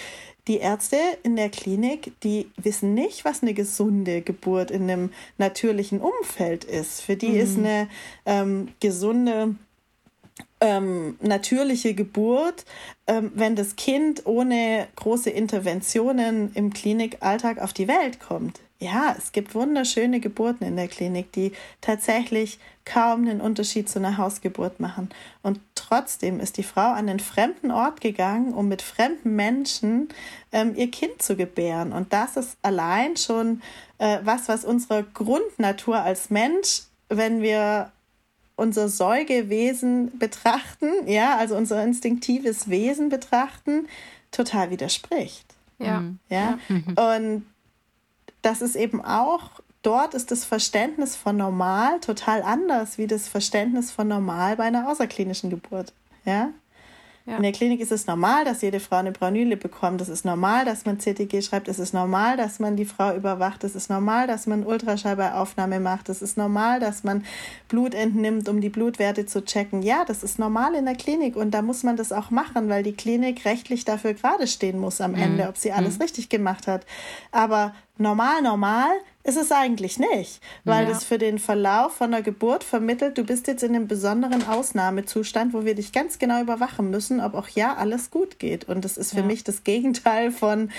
Speaker 4: die Ärzte in der Klinik, die wissen nicht, was eine gesunde Geburt in einem natürlichen Umfeld ist. Für die mhm. ist eine ähm, gesunde ähm, natürliche Geburt, ähm, wenn das Kind ohne große Interventionen im Klinikalltag auf die Welt kommt. Ja, es gibt wunderschöne Geburten in der Klinik, die tatsächlich kaum einen Unterschied zu einer Hausgeburt machen. Und trotzdem ist die Frau an einen fremden Ort gegangen, um mit fremden Menschen ähm, ihr Kind zu gebären. Und das ist allein schon äh, was, was unsere Grundnatur als Mensch, wenn wir unser Säugewesen betrachten, ja, also unser instinktives Wesen betrachten, total widerspricht.
Speaker 5: Ja.
Speaker 4: Ja.
Speaker 3: Mhm.
Speaker 4: Und das ist eben auch, dort ist das Verständnis von normal total anders wie das Verständnis von normal bei einer außerklinischen Geburt. Ja.
Speaker 5: Ja.
Speaker 4: In der Klinik ist es normal, dass jede Frau eine Braunüle bekommt. Es ist normal, dass man CTG schreibt. Es ist normal, dass man die Frau überwacht. Es ist normal, dass man Ultraschall bei Aufnahme macht. Es ist normal, dass man Blut entnimmt, um die Blutwerte zu checken. Ja, das ist normal in der Klinik und da muss man das auch machen, weil die Klinik rechtlich dafür gerade stehen muss am Ende, ob sie alles richtig gemacht hat. Aber normal, normal ist es eigentlich nicht, weil
Speaker 5: Ja.
Speaker 4: das für den Verlauf von der Geburt vermittelt, du bist jetzt in einem besonderen Ausnahmezustand, wo wir dich ganz genau überwachen müssen, ob auch ja alles gut geht. Und das ist für
Speaker 3: Ja.
Speaker 4: mich das Gegenteil von,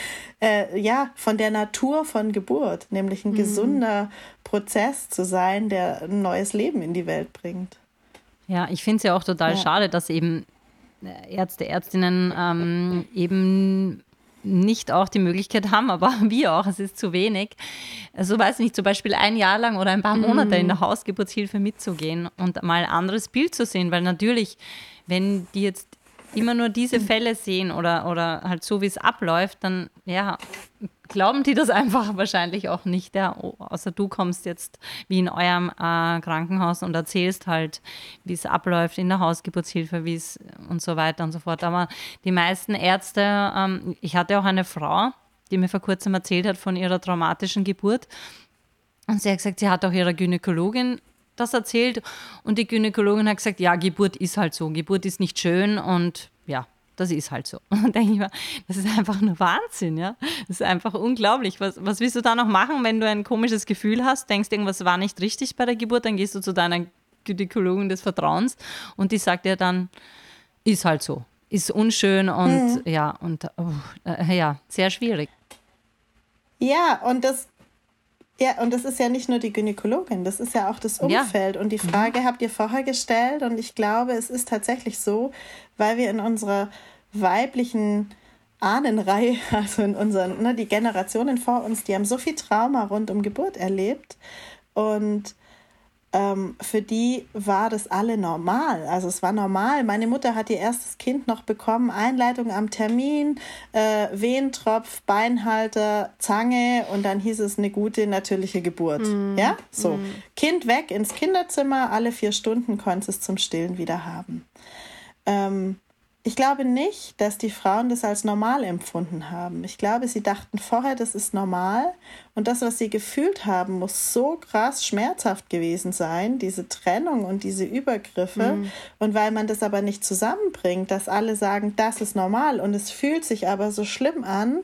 Speaker 4: äh, ja, von der Natur von Geburt, nämlich ein gesunder Prozess zu sein, der ein neues Leben in die Welt bringt.
Speaker 3: Ja, ich finde es ja auch total
Speaker 4: Ja.
Speaker 3: schade, dass eben äh, Ärzte, Ärztinnen ähm, eben nicht auch die Möglichkeit haben, aber wir auch, es ist zu wenig. Also weiß nicht, zum Beispiel ein Jahr lang oder ein paar Monate in der Hausgeburtshilfe mitzugehen und mal ein anderes Bild zu sehen, weil natürlich, wenn die jetzt immer nur diese Fälle sehen oder, oder halt so, wie es abläuft, dann ja, glauben die das einfach wahrscheinlich auch nicht. Ja, oh, außer du kommst jetzt wie in eurem äh, Krankenhaus und erzählst halt, wie es abläuft in der Hausgeburtshilfe, wie es und so weiter und so fort. Aber die meisten Ärzte, ähm, ich hatte auch eine Frau, die mir vor kurzem erzählt hat von ihrer traumatischen Geburt. Und sie hat gesagt, sie hat auch ihrer Gynäkologin das erzählt und die Gynäkologin hat gesagt, ja, Geburt ist halt so, Geburt ist nicht schön und das ist halt so. Und denke ich mir, das ist einfach nur Wahnsinn, ja. Das ist einfach unglaublich. Was, was willst du da noch machen, wenn du ein komisches Gefühl hast, denkst, irgendwas war nicht richtig bei der Geburt, dann gehst du zu deiner Gynäkologin des Vertrauens und die sagt dir dann, ist halt so, ist unschön und ja, und oh, äh, ja, sehr schwierig.
Speaker 4: Ja, und das ja, und das ist ja nicht nur die Gynäkologin, das ist ja auch das
Speaker 3: Ja.
Speaker 4: Umfeld. Und die Frage habt ihr vorher gestellt und ich glaube, es ist tatsächlich so, weil wir in unserer weiblichen Ahnenreihe, also in unseren, ne, die Generationen vor uns, die haben so viel Trauma rund um Geburt erlebt und ähm, für die war das alle normal. Also es war normal. Meine Mutter hat ihr erstes Kind noch bekommen, Einleitung am Termin, äh, Wehentropf, Beinhalter, Zange und dann hieß es eine gute natürliche Geburt. Ja, so. Kind weg ins Kinderzimmer, alle vier Stunden konnte es zum Stillen wieder haben. Ähm, ich glaube nicht, dass die Frauen das als normal empfunden haben. Ich glaube, sie dachten vorher, das ist normal. Und das, was sie gefühlt haben, muss so krass schmerzhaft gewesen sein, diese Trennung und diese Übergriffe. Und weil man das aber nicht zusammenbringt, dass alle sagen, das ist normal und es fühlt sich aber so schlimm an,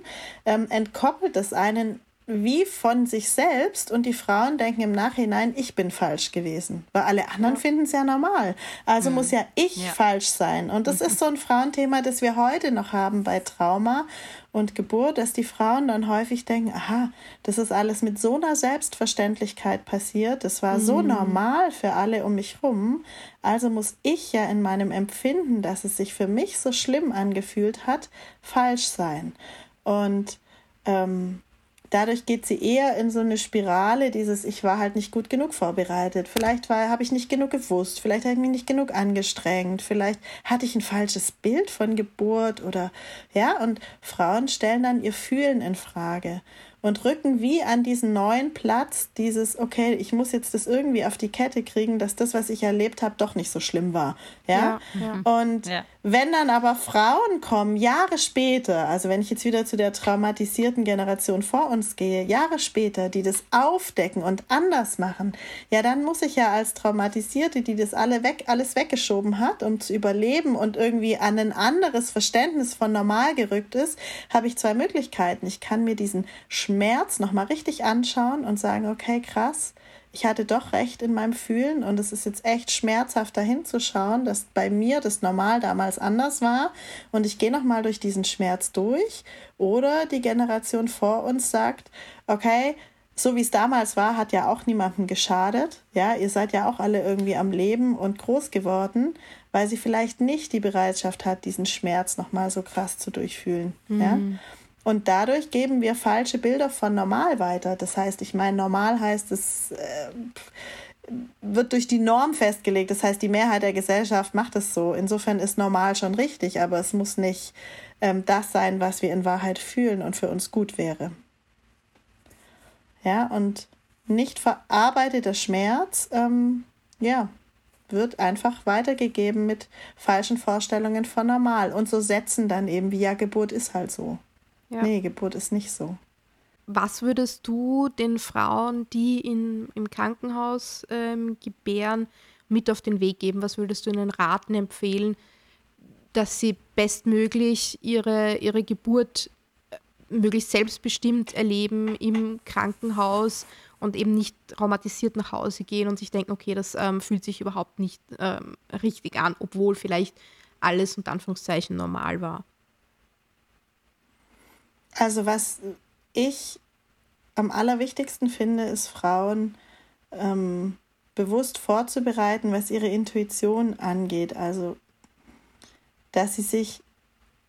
Speaker 4: ähm, entkoppelt es einen wie von sich selbst und die Frauen denken im Nachhinein, ich bin falsch gewesen, weil alle anderen finden es ja normal. Also muss ja ich
Speaker 3: Ja.
Speaker 4: falsch sein. Und das ist so ein Frauenthema, das wir heute noch haben bei Trauma und Geburt, dass die Frauen dann häufig denken, aha, das ist alles mit so einer Selbstverständlichkeit passiert, das war so normal für alle um mich rum, also muss ich ja in meinem Empfinden, dass es sich für mich so schlimm angefühlt hat, falsch sein. Und ähm, dadurch geht sie eher in so eine Spirale, dieses ich war halt nicht gut genug vorbereitet. Vielleicht war habe ich nicht genug gewusst, vielleicht habe ich mich nicht genug angestrengt, vielleicht hatte ich ein falsches Bild von Geburt oder ja, und Frauen stellen dann ihr Fühlen in Frage und rücken wie an diesen neuen Platz dieses okay, ich muss jetzt das irgendwie auf die Kette kriegen, dass das, was ich erlebt habe, doch nicht so schlimm war, ja?
Speaker 5: Ja,
Speaker 4: Und
Speaker 3: Ja.
Speaker 4: Wenn dann aber Frauen kommen, Jahre später, also wenn ich jetzt wieder zu der traumatisierten Generation vor uns gehe, Jahre später, die das aufdecken und anders machen, ja, dann muss ich ja als Traumatisierte, die das alle weg, alles weggeschoben hat, um zu überleben und irgendwie an ein anderes Verständnis von normal gerückt ist, habe ich zwei Möglichkeiten. Ich kann mir diesen Schmerz nochmal richtig anschauen und sagen, okay, krass, ich hatte doch recht in meinem Fühlen und es ist jetzt echt schmerzhaft dahin zu schauen, dass bei mir das Normal damals anders war und ich gehe nochmal durch diesen Schmerz durch. Oder die Generation vor uns sagt, okay, so wie es damals war, hat ja auch niemandem geschadet. Ja, ihr seid ja auch alle irgendwie am Leben und groß geworden, weil sie vielleicht nicht die Bereitschaft hat, diesen Schmerz nochmal so krass zu durchfühlen. Mhm. Ja. Und dadurch geben wir falsche Bilder von normal weiter. Das heißt, ich meine, normal heißt, es äh, wird durch die Norm festgelegt. Das heißt, die Mehrheit der Gesellschaft macht es so. Insofern ist normal schon richtig, aber es muss nicht ähm, das sein, was wir in Wahrheit fühlen und für uns gut wäre. Ja, und nicht verarbeiteter Schmerz, ähm, ja, wird einfach weitergegeben mit falschen Vorstellungen von normal. Und so setzen dann eben, wie ja, Geburt ist halt so. Ja. Nee, Geburt ist nicht so.
Speaker 5: Was würdest du den Frauen, die in, im Krankenhaus ähm, gebären, mit auf den Weg geben? Was würdest du ihnen raten, empfehlen, dass sie bestmöglich ihre, ihre Geburt äh, möglichst selbstbestimmt erleben im Krankenhaus und eben nicht traumatisiert nach Hause gehen und sich denken, okay, das ähm, fühlt sich überhaupt nicht ähm, richtig an, obwohl vielleicht alles unter Anführungszeichen normal war.
Speaker 4: Also was ich am allerwichtigsten finde, ist Frauen ähm, bewusst vorzubereiten, was ihre Intuition angeht. Also dass sie sich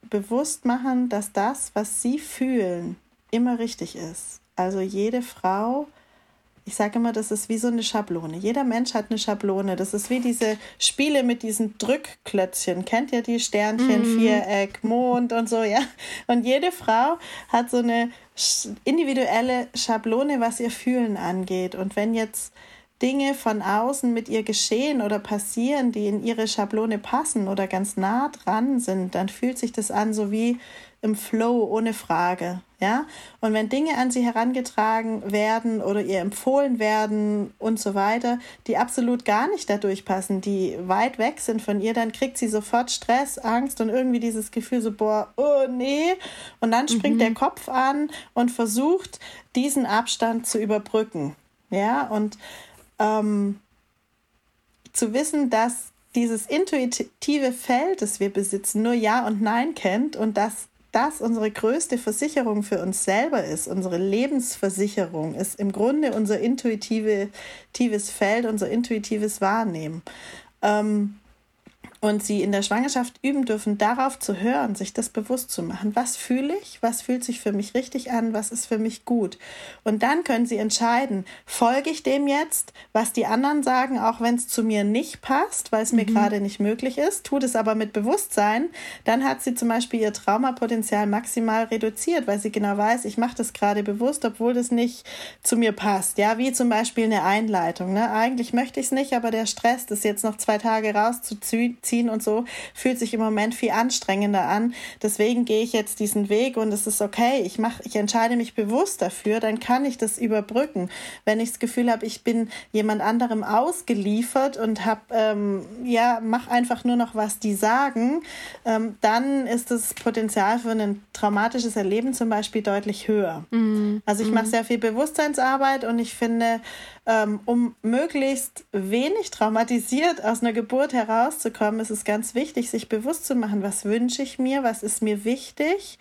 Speaker 4: bewusst machen, dass das, was sie fühlen, immer richtig ist. Also jede Frau ich sage immer, das ist wie so eine Schablone. Jeder Mensch hat eine Schablone. Das ist wie diese Spiele mit diesen Drückklötzchen. Kennt ihr die Sternchen, mhm. Viereck, Mond und so, ja? Und jede Frau hat so eine individuelle Schablone, was ihr Fühlen angeht. Und wenn jetzt Dinge von außen mit ihr geschehen oder passieren, die in ihre Schablone passen oder ganz nah dran sind, dann fühlt sich das an so wie im Flow ohne Frage. Ja? Und wenn Dinge an sie herangetragen werden oder ihr empfohlen werden und so weiter, die absolut gar nicht dadurch passen, die weit weg sind von ihr, dann kriegt sie sofort Stress, Angst und irgendwie dieses Gefühl so, boah, oh nee. Und dann springt mhm. der Kopf an und versucht, diesen Abstand zu überbrücken. Ja, und ähm, zu wissen, dass dieses intuitive Feld, das wir besitzen, nur Ja und Nein kennt und dass das unsere größte Versicherung für uns selber ist, unsere Lebensversicherung, ist im Grunde unser intuitives Feld, unser intuitives Wahrnehmen. Ähm, und sie in der Schwangerschaft üben dürfen, darauf zu hören, sich das bewusst zu machen. Was fühle ich? Was fühlt sich für mich richtig an? Was ist für mich gut? Und dann können sie entscheiden, folge ich dem jetzt, was die anderen sagen, auch wenn es zu mir nicht passt, weil es mhm. mir gerade nicht möglich ist, tut es aber mit Bewusstsein, dann hat sie zum Beispiel ihr Traumapotenzial maximal reduziert, weil sie genau weiß, ich mache das gerade bewusst, obwohl das nicht zu mir passt. Ja, wie zum Beispiel eine Einleitung. Ne? Eigentlich möchte ich es nicht, aber der Stress, das jetzt noch zwei Tage rauszuziehen, ziehen und so, fühlt sich im Moment viel anstrengender an. Deswegen gehe ich jetzt diesen Weg und es ist okay. Ich mache, ich entscheide mich bewusst dafür, dann kann ich das überbrücken. Wenn ich das Gefühl habe, ich bin jemand anderem ausgeliefert und habe, ähm, ja, mach einfach nur noch, was die sagen, ähm, dann ist das Potenzial für ein traumatisches Erleben zum Beispiel deutlich höher. Mhm. Also ich mache mhm. sehr viel Bewusstseinsarbeit und ich finde, um möglichst wenig traumatisiert aus einer Geburt herauszukommen, ist es ganz wichtig, sich bewusst zu machen, was wünsche ich mir, was ist mir wichtig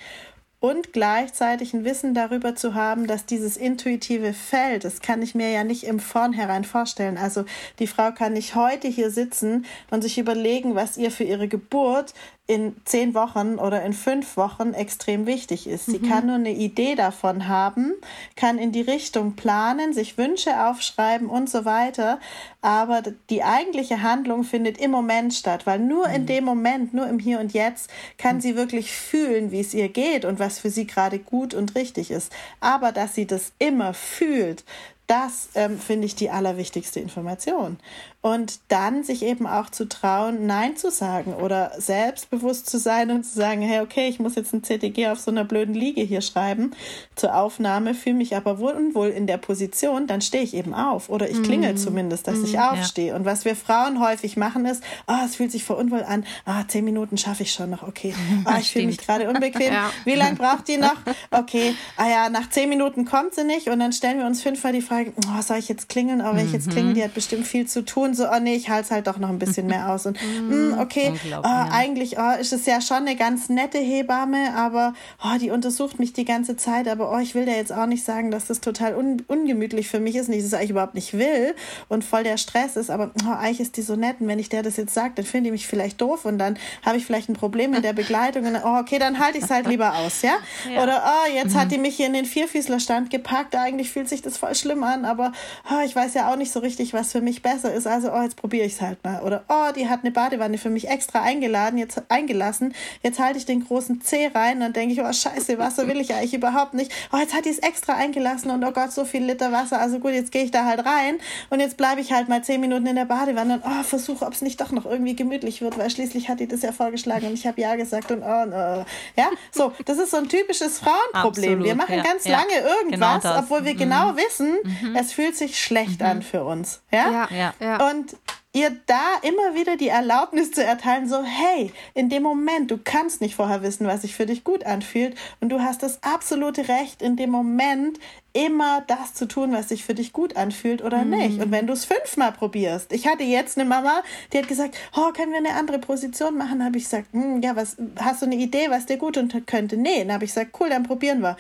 Speaker 4: und gleichzeitig ein Wissen darüber zu haben, dass dieses intuitive Feld, das kann ich mir ja nicht im Vornherein vorstellen. Also die Frau kann nicht heute hier sitzen und sich überlegen, was ihr für ihre Geburt in zehn Wochen oder in fünf Wochen extrem wichtig ist. Sie mhm. kann nur eine Idee davon haben, kann in die Richtung planen, sich Wünsche aufschreiben und so weiter. Aber die eigentliche Handlung findet im Moment statt, weil nur mhm. in dem Moment, nur im Hier und Jetzt kann mhm. sie wirklich fühlen, wie es ihr geht und was für sie gerade gut und richtig ist. Aber dass sie das immer fühlt, das ähm, finde ich die allerwichtigste Information. Und dann sich eben auch zu trauen, Nein zu sagen oder selbstbewusst zu sein und zu sagen, hey, okay, ich muss jetzt ein CTG auf so einer blöden Liege hier schreiben zur Aufnahme, fühle mich aber wohl unwohl in der Position, dann stehe ich eben auf oder ich klingel mm. zumindest, dass mm, ich aufstehe. Ja. Und was wir Frauen häufig machen ist, oh, es fühlt sich vor unwohl an, ah, oh, zehn Minuten schaffe ich schon noch, okay, oh, ich fühle mich gerade unbequem. ja. Wie lange braucht die noch? Okay, ah ja, nach zehn Minuten kommt sie nicht und dann stellen wir uns fünfmal die Frage, oh, soll ich jetzt klingeln? Oh, wenn ich jetzt mhm. klingeln, die hat bestimmt viel zu tun. So, oh nee, ich halte es halt doch noch ein bisschen mehr aus. Und mm, okay, oh, eigentlich oh, ist es ja schon eine ganz nette Hebamme, aber oh, die untersucht mich die ganze Zeit. Aber oh, ich will dir jetzt auch nicht sagen, dass das total un ungemütlich für mich ist und ich das eigentlich überhaupt nicht will und voll der Stress ist. Aber oh, eigentlich ist die so nett und wenn ich der das jetzt sage, dann finde ich mich vielleicht doof und dann habe ich vielleicht ein Problem mit der Begleitung. Und, oh, okay, dann halte ich es halt lieber aus, ja? ja. Oder oh, jetzt mhm. hat die mich hier in den Vierfüßlerstand gepackt. Eigentlich fühlt sich das voll schlimm an, aber oh, ich weiß ja auch nicht so richtig, was für mich besser ist. Also, oh, jetzt probiere ich es halt mal. Oder oh, die hat eine Badewanne für mich extra eingeladen, jetzt eingelassen. Jetzt halte ich den großen Zeh rein. Dann denke ich, oh scheiße, Wasser will ich eigentlich überhaupt nicht. Oh, jetzt hat die es extra eingelassen und oh Gott, so viel Liter Wasser. Also gut, jetzt gehe ich da halt rein und jetzt bleibe ich halt mal zehn Minuten in der Badewanne und oh, versuche, ob es nicht doch noch irgendwie gemütlich wird, weil schließlich hat die das ja vorgeschlagen und ich habe ja gesagt und oh, no. ja, so, das ist so ein typisches Frauenproblem. Absolut, wir machen ja, ganz ja, lange irgendwas, genau obwohl wir genau mhm. genau wissen, mhm. es fühlt sich schlecht mhm. an für uns, ja?
Speaker 3: Ja, ja.
Speaker 4: Und ihr da immer wieder die Erlaubnis zu erteilen, so hey, in dem Moment, du kannst nicht vorher wissen, was sich für dich gut anfühlt und du hast das absolute Recht, in dem Moment immer das zu tun, was sich für dich gut anfühlt oder mhm. nicht. Und wenn du es fünfmal probierst. Ich hatte jetzt eine Mama, die hat gesagt, oh, können wir eine andere Position machen? habe ich gesagt, hm, ja, was, hast du eine Idee, was dir gut tun könnte? Nee. Dann habe ich gesagt, cool, dann probieren wir.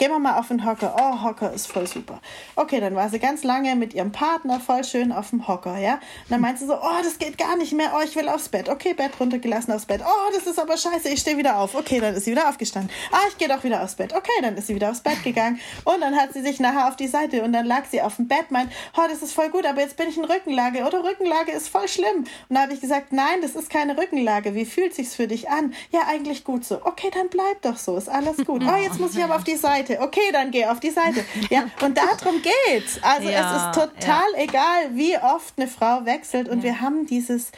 Speaker 4: Gehen wir mal auf den Hocker. Oh, Hocker ist voll super. Okay, dann war sie ganz lange mit ihrem Partner voll schön auf dem Hocker, ja. Und dann meinte sie so, oh, das geht gar nicht mehr. Oh, ich will aufs Bett. Okay, Bett runtergelassen aufs Bett. Oh, das ist aber scheiße. Ich stehe wieder auf. Okay, dann ist sie wieder aufgestanden. Ah, ich gehe doch wieder aufs Bett. Okay, dann ist sie wieder aufs Bett gegangen. Und dann hat sie sich nachher auf die Seite und dann lag sie auf dem Bett, meint, oh, das ist voll gut, aber jetzt bin ich in Rückenlage. Oder Rückenlage ist voll schlimm. Und da habe ich gesagt, nein, das ist keine Rückenlage. Wie fühlt sich's für dich an? Ja, eigentlich gut so. Okay, dann bleib doch so. Ist alles gut. Oh, jetzt muss ich aber auf die Seite. Okay, dann geh auf die Seite. Ja, und darum geht's. Also ja, es ist total ja. egal, wie oft eine Frau wechselt und ja. wir haben dieses,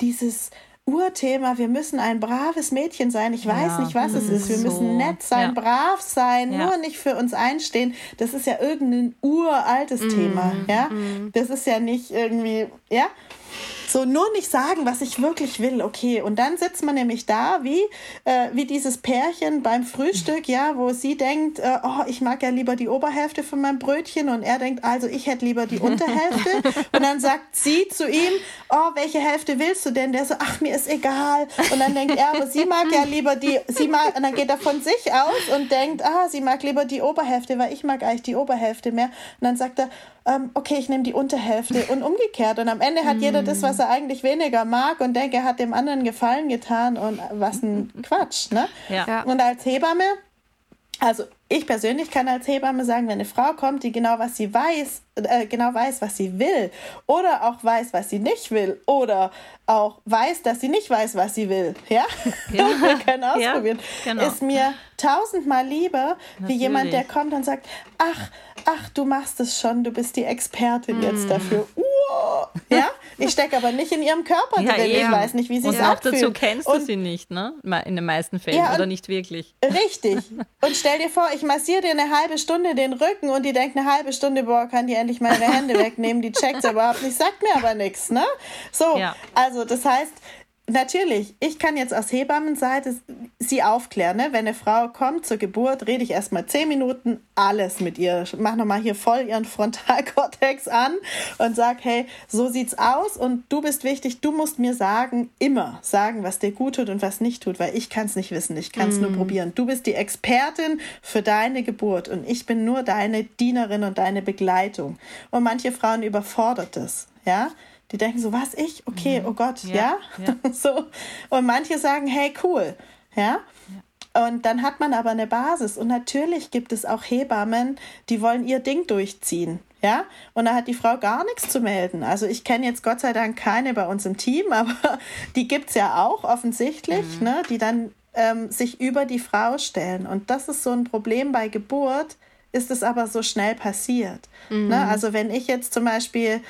Speaker 4: dieses Urthema, wir müssen ein braves Mädchen sein. Ich weiß nicht, was es ist. Wir so. müssen nett sein, brav sein, nur nicht für uns einstehen. Das ist ja irgendein uraltes mm, Thema. Ja, mm. das ist ja nicht irgendwie, ja. So nur nicht sagen, was ich wirklich will, okay. Und dann sitzt man nämlich da, wie, äh, wie dieses Pärchen beim Frühstück, ja, wo sie denkt, äh, oh, ich mag ja lieber die Oberhälfte von meinem Brötchen und er denkt, also ich hätte lieber die Unterhälfte. und dann sagt sie zu ihm, oh, welche Hälfte willst du denn? Der so, ach, mir ist egal. Und dann denkt er, aber sie mag ja lieber die, sie mag, und dann geht er von sich aus und denkt, ah, sie mag lieber die Oberhälfte, weil ich mag eigentlich die Oberhälfte mehr. Und dann sagt er, ähm, okay, ich nehme die Unterhälfte und umgekehrt. Und am Ende hat jeder das, was er eigentlich weniger mag und denkt, er hat dem anderen Gefallen getan und was ein Quatsch, ne? Ja. Und als Hebamme, also ich persönlich kann als Hebamme sagen, wenn eine Frau kommt, die genau was sie weiß, äh, genau weiß, was sie will, oder auch weiß, was sie nicht will, oder auch weiß, dass sie nicht weiß, was sie will, ja, ja. wir können ausprobieren, ja, genau. ist mir tausendmal lieber, Natürlich. wie jemand, der kommt und sagt, ach, ach, du machst es schon, du bist die Expertin mm. jetzt dafür. Uh, ja, ich stecke aber nicht in ihrem Körper ja, drin, ich weiß nicht, wie sie es
Speaker 3: anfühlt. Und auch dazu kennst du und, sie nicht, ne, in den meisten Fällen, ja, oder nicht wirklich.
Speaker 4: Richtig. Und stell dir vor, ich massiere dir eine halbe Stunde den Rücken und die denkt eine halbe Stunde, boah, kann die endlich meine Hände wegnehmen, die checkt überhaupt nicht, sagt mir aber nichts, ne? So, ja. also das heißt, Natürlich, ich kann jetzt aus Hebammenseite sie aufklären. Ne? Wenn eine Frau kommt zur Geburt, rede ich erstmal zehn Minuten alles mit ihr. Mach nochmal hier voll ihren Frontalkortex an und sag, hey, so sieht's aus und du bist wichtig, du musst mir sagen, immer sagen, was dir gut tut und was nicht tut, weil ich kann es nicht wissen, ich kann es mm. nur probieren. Du bist die Expertin für deine Geburt und ich bin nur deine Dienerin und deine Begleitung. Und manche Frauen überfordert es, ja die denken so, was ich? Okay, mhm. oh Gott, ja. ja? ja. so. Und manche sagen, hey, cool, ja. ja. Und dann hat man aber eine Basis. Und natürlich gibt es auch Hebammen, die wollen ihr Ding durchziehen. Ja, und da hat die Frau gar nichts zu melden. Also ich kenne jetzt Gott sei Dank keine bei uns im Team, aber die gibt es ja auch offensichtlich, mhm. ne, die dann ähm, sich über die Frau stellen. Und das ist so ein Problem bei Geburt, ist es aber so schnell passiert. Ne? Mhm. Ne? Also wenn ich jetzt zum Beispiel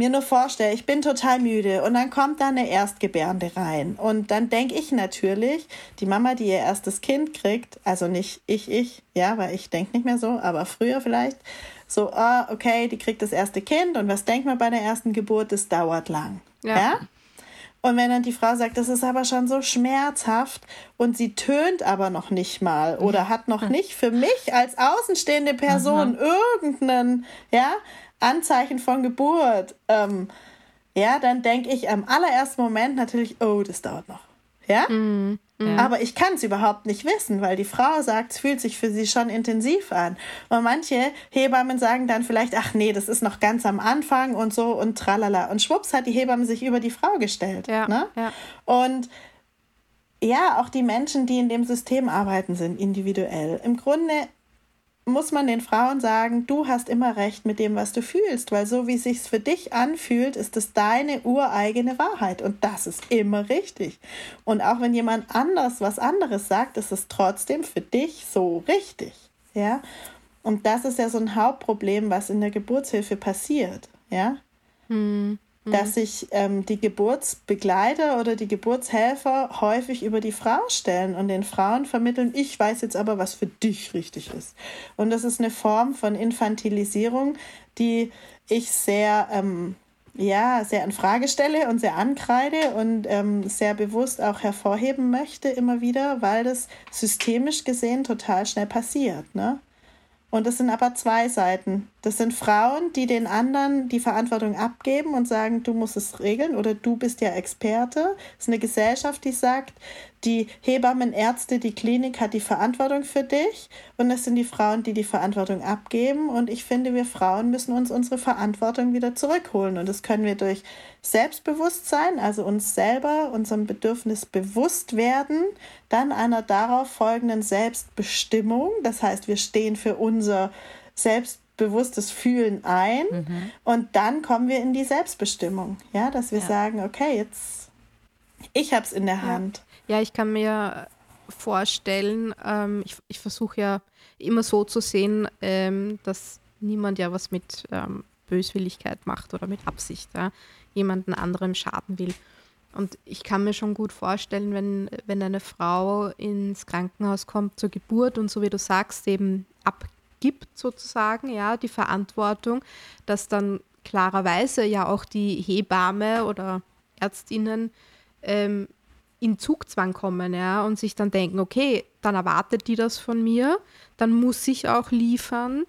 Speaker 4: mir nur vorstelle, ich bin total müde und dann kommt da eine Erstgebärende rein und dann denke ich natürlich, die Mama, die ihr erstes Kind kriegt, also nicht ich, ich, ja, weil ich denke nicht mehr so, aber früher vielleicht, so, ah, okay, die kriegt das erste Kind und was denkt man bei der ersten Geburt, das dauert lang, ja? ja? Und wenn dann die Frau sagt, das ist aber schon so schmerzhaft und sie tönt aber noch nicht mal oder hat noch nicht für mich als außenstehende Person Aha. irgendeinen ja, Anzeichen von Geburt, ähm, ja, dann denke ich am allerersten Moment natürlich, oh, das dauert noch. Ja? Mhm. Mhm. Aber ich kann es überhaupt nicht wissen, weil die Frau sagt, es fühlt sich für sie schon intensiv an. Und manche Hebammen sagen dann vielleicht, ach nee, das ist noch ganz am Anfang und so und tralala. Und schwupps hat die Hebamme sich über die Frau gestellt. Ja, ne? ja. Und ja, auch die Menschen, die in dem System arbeiten, sind individuell. Im Grunde muss man den Frauen sagen, du hast immer recht mit dem, was du fühlst, weil so wie es sich für dich anfühlt, ist es deine ureigene Wahrheit und das ist immer richtig. Und auch wenn jemand anders was anderes sagt, ist es trotzdem für dich so richtig, ja? Und das ist ja so ein Hauptproblem, was in der Geburtshilfe passiert, ja? Hm dass mhm. sich ähm, die Geburtsbegleiter oder die Geburtshelfer häufig über die Frau stellen und den Frauen vermitteln, ich weiß jetzt aber, was für dich richtig ist. Und das ist eine Form von Infantilisierung, die ich sehr, ähm, ja, sehr in Frage stelle und sehr ankreide und ähm, sehr bewusst auch hervorheben möchte immer wieder, weil das systemisch gesehen total schnell passiert. Ne? Und das sind aber zwei Seiten. Das sind Frauen, die den anderen die Verantwortung abgeben und sagen, du musst es regeln oder du bist ja Experte. Es ist eine Gesellschaft, die sagt, die Hebammen, Ärzte, die Klinik hat die Verantwortung für dich und es sind die Frauen, die die Verantwortung abgeben. Und ich finde, wir Frauen müssen uns unsere Verantwortung wieder zurückholen. Und das können wir durch Selbstbewusstsein, also uns selber, unserem Bedürfnis bewusst werden, dann einer darauf folgenden Selbstbestimmung. Das heißt, wir stehen für unser selbstbewusstes Fühlen ein mhm. und dann kommen wir in die Selbstbestimmung. Ja, dass wir ja. sagen, okay, jetzt ich habe es in der Hand.
Speaker 5: Ja, ich kann mir vorstellen, ähm, ich, ich versuche ja immer so zu sehen, ähm, dass niemand ja was mit ähm, Böswilligkeit macht oder mit Absicht ja, jemanden anderem schaden will. Und ich kann mir schon gut vorstellen, wenn, wenn eine Frau ins Krankenhaus kommt zur Geburt und so wie du sagst, eben abgibt sozusagen, ja, die Verantwortung, dass dann klarerweise ja auch die Hebamme oder Ärztinnen ähm, in Zugzwang kommen, ja, und sich dann denken, okay, dann erwartet die das von mir, dann muss ich auch liefern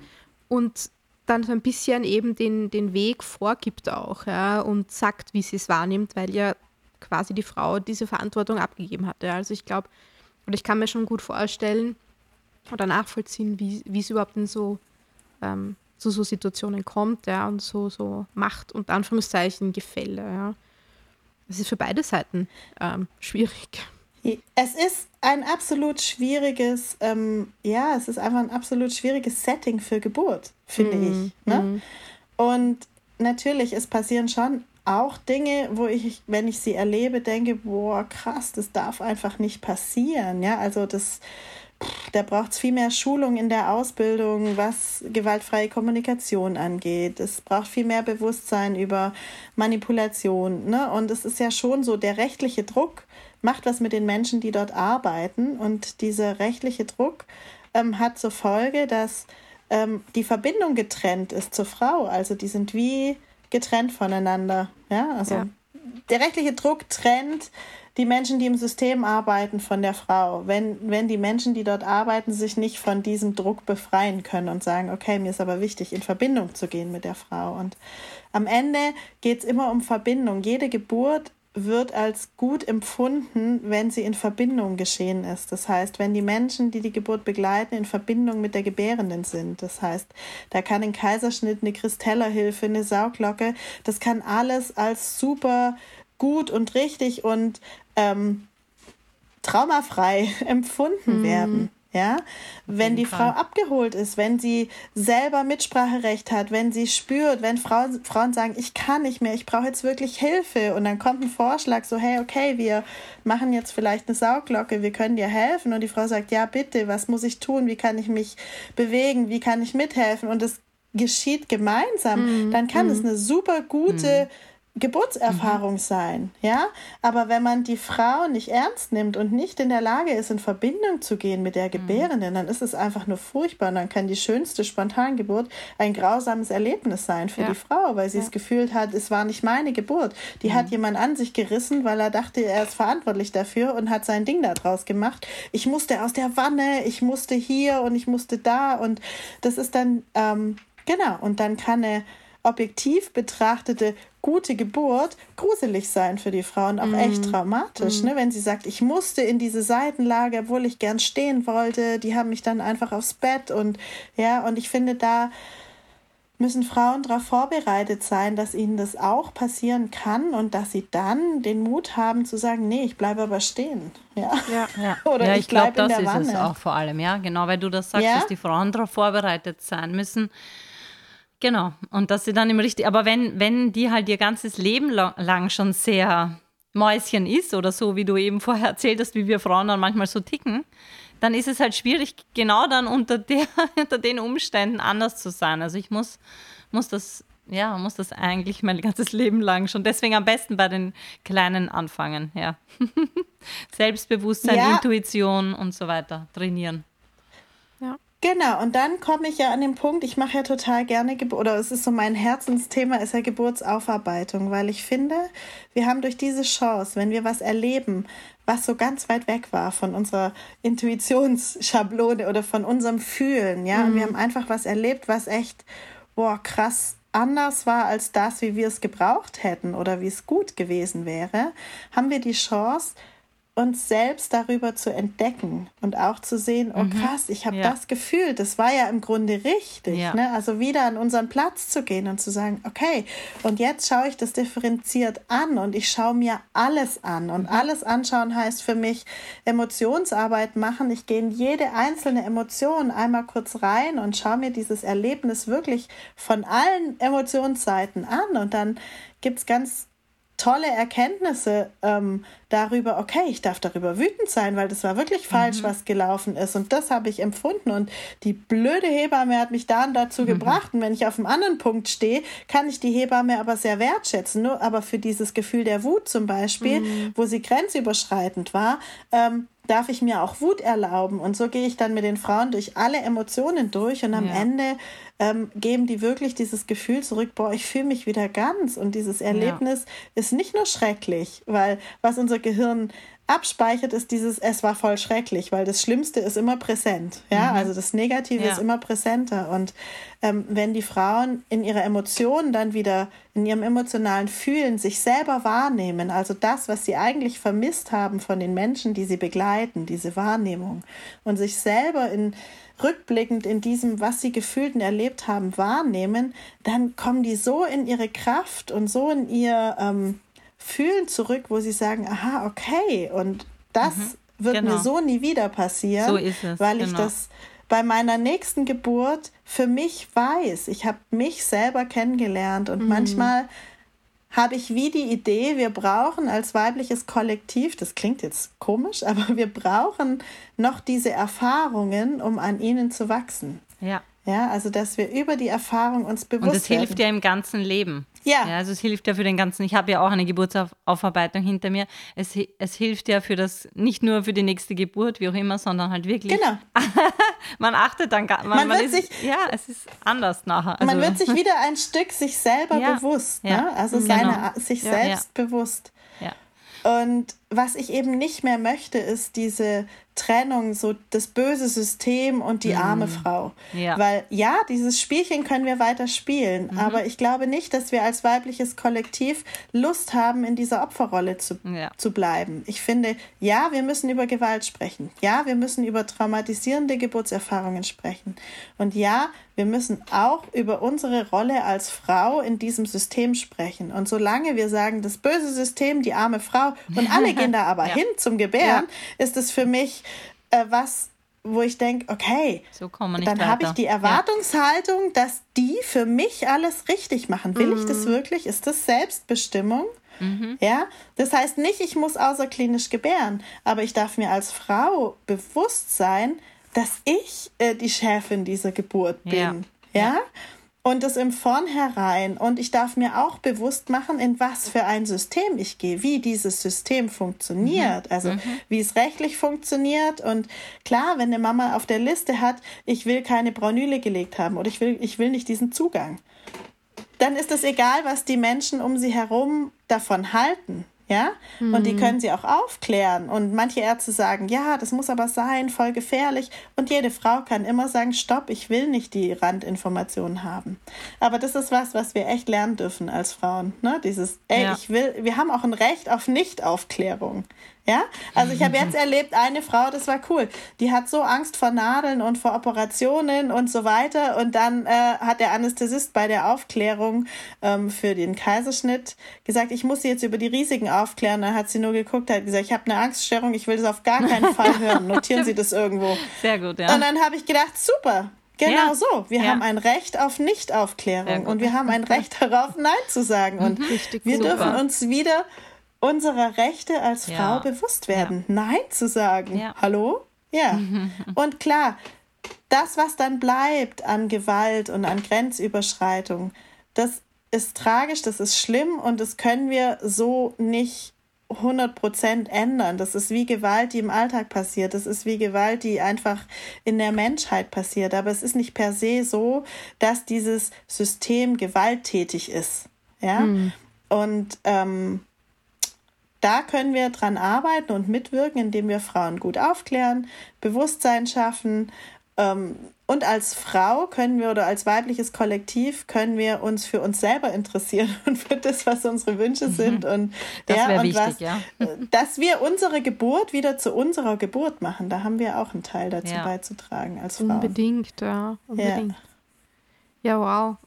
Speaker 5: und dann so ein bisschen eben den, den Weg vorgibt auch, ja, und sagt, wie sie es wahrnimmt, weil ja quasi die Frau diese Verantwortung abgegeben hatte. Also ich glaube, und ich kann mir schon gut vorstellen oder nachvollziehen, wie, es überhaupt in so ähm, zu so Situationen kommt, ja, und so, so Macht und Anführungszeichen Gefälle, ja. Es ist für beide Seiten ähm, schwierig.
Speaker 4: Es ist ein absolut schwieriges, ähm, ja, es ist einfach ein absolut schwieriges Setting für Geburt, finde mm, ich. Ne? Mm. Und natürlich, es passieren schon auch Dinge, wo ich, wenn ich sie erlebe, denke, boah, krass, das darf einfach nicht passieren. Ja, also das da braucht es viel mehr Schulung in der Ausbildung, was gewaltfreie Kommunikation angeht. Es braucht viel mehr Bewusstsein über Manipulation. Ne? Und es ist ja schon so, der rechtliche Druck macht was mit den Menschen, die dort arbeiten. Und dieser rechtliche Druck ähm, hat zur Folge, dass ähm, die Verbindung getrennt ist zur Frau. Also die sind wie getrennt voneinander. Ja, also ja. der rechtliche Druck trennt die Menschen, die im System arbeiten, von der Frau. Wenn, wenn die Menschen, die dort arbeiten, sich nicht von diesem Druck befreien können und sagen, okay, mir ist aber wichtig, in Verbindung zu gehen mit der Frau. Und am Ende geht es immer um Verbindung. Jede Geburt wird als gut empfunden, wenn sie in Verbindung geschehen ist. Das heißt, wenn die Menschen, die die Geburt begleiten, in Verbindung mit der Gebärenden sind. Das heißt, da kann ein Kaiserschnitt, eine Kristellerhilfe, eine Sauglocke, das kann alles als super gut und richtig und ähm, traumafrei empfunden mhm. werden. Ja, wenn die Fall. Frau abgeholt ist, wenn sie selber Mitspracherecht hat, wenn sie spürt, wenn Frauen, Frauen sagen, ich kann nicht mehr, ich brauche jetzt wirklich Hilfe und dann kommt ein Vorschlag so, hey, okay, wir machen jetzt vielleicht eine Sauglocke, wir können dir helfen und die Frau sagt, ja, bitte, was muss ich tun, wie kann ich mich bewegen, wie kann ich mithelfen und es geschieht gemeinsam, mhm. dann kann es mhm. eine super gute mhm Geburtserfahrung mhm. sein, ja. Aber wenn man die Frau nicht ernst nimmt und nicht in der Lage ist, in Verbindung zu gehen mit der mhm. Gebärenden, dann ist es einfach nur furchtbar. Und dann kann die schönste Spontangeburt ein grausames Erlebnis sein für ja. die Frau, weil sie ja. es gefühlt hat, es war nicht meine Geburt. Die mhm. hat jemand an sich gerissen, weil er dachte, er ist verantwortlich dafür und hat sein Ding daraus gemacht. Ich musste aus der Wanne, ich musste hier und ich musste da und das ist dann, ähm, genau, und dann kann eine objektiv betrachtete gute Geburt gruselig sein für die Frauen, auch mm. echt traumatisch, mm. ne? wenn sie sagt, ich musste in diese Seitenlage, obwohl ich gern stehen wollte, die haben mich dann einfach aufs Bett und ja, und ich finde, da müssen Frauen darauf vorbereitet sein, dass ihnen das auch passieren kann und dass sie dann den Mut haben zu sagen, nee, ich bleibe aber stehen. Ja,
Speaker 3: ja. ja. Oder ja ich, ich glaube, das ist Wanne. es auch vor allem, ja, genau, weil du das sagst, ja? dass die Frauen darauf vorbereitet sein müssen Genau. Und dass sie dann im richtigen, aber wenn, wenn die halt ihr ganzes Leben lang schon sehr Mäuschen ist oder so, wie du eben vorher erzählt hast, wie wir Frauen dann manchmal so ticken, dann ist es halt schwierig, genau dann unter, der, unter den Umständen anders zu sein. Also ich muss, muss das, ja, muss das eigentlich mein ganzes Leben lang schon. Deswegen am besten bei den Kleinen anfangen, ja. Selbstbewusstsein, ja. Intuition und so weiter trainieren.
Speaker 4: Genau, und dann komme ich ja an den Punkt, ich mache ja total gerne, Geburt, oder es ist so mein Herzensthema, ist ja Geburtsaufarbeitung, weil ich finde, wir haben durch diese Chance, wenn wir was erleben, was so ganz weit weg war von unserer Intuitionsschablone oder von unserem Fühlen, ja, mhm. wir haben einfach was erlebt, was echt, boah, krass anders war als das, wie wir es gebraucht hätten oder wie es gut gewesen wäre, haben wir die Chance, uns selbst darüber zu entdecken und auch zu sehen, oh mhm. krass, ich habe ja. das gefühlt, das war ja im Grunde richtig. Ja. Ne? Also wieder an unseren Platz zu gehen und zu sagen, okay, und jetzt schaue ich das differenziert an und ich schaue mir alles an. Und mhm. alles anschauen heißt für mich Emotionsarbeit machen. Ich gehe in jede einzelne Emotion einmal kurz rein und schaue mir dieses Erlebnis wirklich von allen Emotionsseiten an. Und dann gibt es ganz tolle Erkenntnisse ähm, darüber, okay, ich darf darüber wütend sein, weil das war wirklich falsch, mhm. was gelaufen ist. Und das habe ich empfunden. Und die blöde Hebamme hat mich dann dazu mhm. gebracht. Und wenn ich auf einem anderen Punkt stehe, kann ich die Hebamme aber sehr wertschätzen. Nur aber für dieses Gefühl der Wut zum Beispiel, mhm. wo sie grenzüberschreitend war, ähm, darf ich mir auch Wut erlauben. Und so gehe ich dann mit den Frauen durch alle Emotionen durch und am ja. Ende ähm, geben die wirklich dieses Gefühl zurück, boah, ich fühle mich wieder ganz. Und dieses Erlebnis ja. ist nicht nur schrecklich, weil was unser Gehirn abspeichert, ist dieses, es war voll schrecklich, weil das Schlimmste ist immer präsent. Ja, mhm. also das Negative ja. ist immer präsenter. Und ähm, wenn die Frauen in ihrer Emotionen dann wieder, in ihrem emotionalen Fühlen sich selber wahrnehmen, also das, was sie eigentlich vermisst haben von den Menschen, die sie begleiten, diese Wahrnehmung, und sich selber in rückblickend in diesem, was sie gefühlt und erlebt haben, wahrnehmen, dann kommen die so in ihre Kraft und so in ihr ähm, Fühlen zurück, wo sie sagen, aha, okay, und das mhm, wird genau. mir so nie wieder passieren, so es, weil genau. ich das bei meiner nächsten Geburt für mich weiß. Ich habe mich selber kennengelernt und mhm. manchmal habe ich wie die Idee, wir brauchen als weibliches Kollektiv, das klingt jetzt komisch, aber wir brauchen noch diese Erfahrungen, um an ihnen zu wachsen.
Speaker 3: Ja.
Speaker 4: Ja, also dass wir über die Erfahrung uns bewusst
Speaker 3: Und das hilft ja im ganzen Leben. Ja. ja. Also es hilft ja für den ganzen, ich habe ja auch eine Geburtsaufarbeitung hinter mir. Es, es hilft ja für das, nicht nur für die nächste Geburt, wie auch immer, sondern halt wirklich.
Speaker 4: Genau.
Speaker 3: man achtet dann gar
Speaker 4: man, man
Speaker 3: wird
Speaker 4: ist,
Speaker 3: sich, Ja, es ist anders nachher.
Speaker 4: Also, man wird sich wieder ein Stück sich selber ja. bewusst. Ne? Ja. Also genau. seine, sich selbst bewusst.
Speaker 3: Ja.
Speaker 4: Und was ich eben nicht mehr möchte, ist diese Trennung, so das böse System und die mhm. arme Frau. Ja. Weil ja, dieses Spielchen können wir weiter spielen, mhm. aber ich glaube nicht, dass wir als weibliches Kollektiv Lust haben, in dieser Opferrolle zu, ja. zu bleiben. Ich finde, ja, wir müssen über Gewalt sprechen. Ja, wir müssen über traumatisierende Geburtserfahrungen sprechen. Und ja, wir müssen auch über unsere Rolle als Frau in diesem System sprechen. Und solange wir sagen, das böse System, die arme Frau und alle gehen da aber ja. hin zum Gebären, ist es für mich äh, was, wo ich denke, okay,
Speaker 3: so
Speaker 4: dann habe ich die Erwartungshaltung, ja. dass die für mich alles richtig machen. Will mhm. ich das mhm. wirklich? Ist das Selbstbestimmung? Mhm. Ja, das heißt nicht, ich muss außerklinisch gebären, aber ich darf mir als Frau bewusst sein, dass ich äh, die Chefin dieser Geburt bin. Ja. ja? Und das im Vornherein und ich darf mir auch bewusst machen, in was für ein System ich gehe, wie dieses System funktioniert, mhm. also mhm. wie es rechtlich funktioniert und klar, wenn eine Mama auf der Liste hat, ich will keine Braunüle gelegt haben oder ich will, ich will nicht diesen Zugang, dann ist es egal, was die Menschen um sie herum davon halten. Ja, mhm. und die mhm. können sie auch aufklären. Und manche Ärzte sagen, ja, das muss aber sein, voll gefährlich. Und jede Frau kann immer sagen, stopp, ich will nicht die Randinformationen haben. Aber das ist was, was wir echt lernen dürfen als Frauen. Ne? Dieses, ey, ja. ich will, wir haben auch ein Recht auf Nichtaufklärung. Ja, also ich habe jetzt erlebt, eine Frau, das war cool, die hat so Angst vor Nadeln und vor Operationen und so weiter. Und dann äh, hat der Anästhesist bei der Aufklärung ähm, für den Kaiserschnitt gesagt, ich muss sie jetzt über die Risiken aufklären. Dann hat sie nur geguckt, hat gesagt, ich habe eine Angststörung, ich will das auf gar keinen Fall hören. Notieren Sie das irgendwo.
Speaker 3: Sehr gut, ja.
Speaker 4: Und dann habe ich gedacht, super, Genau ja. so. Wir ja. haben ein Recht auf Nichtaufklärung und wir haben ein Recht darauf, Nein zu sagen. Und mhm. wir dürfen uns wieder unserer Rechte als Frau ja. bewusst werden, ja. Nein zu sagen. Ja. Hallo? Ja. und klar, das, was dann bleibt an Gewalt und an Grenzüberschreitung, das ist tragisch, das ist schlimm und das können wir so nicht 100% ändern. Das ist wie Gewalt, die im Alltag passiert. Das ist wie Gewalt, die einfach in der Menschheit passiert. Aber es ist nicht per se so, dass dieses System gewalttätig ist. Ja. Mhm. Und ähm, da können wir dran arbeiten und mitwirken, indem wir Frauen gut aufklären, Bewusstsein schaffen. Ähm, und als Frau können wir oder als weibliches Kollektiv können wir uns für uns selber interessieren und für das, was unsere Wünsche mhm. sind. Und,
Speaker 3: das
Speaker 4: ja,
Speaker 3: und wichtig, was, ja.
Speaker 4: Äh, dass wir unsere Geburt wieder zu unserer Geburt machen. Da haben wir auch einen Teil dazu ja. beizutragen als Frau.
Speaker 5: Unbedingt, ja. Unbedingt. Ja, ja wow.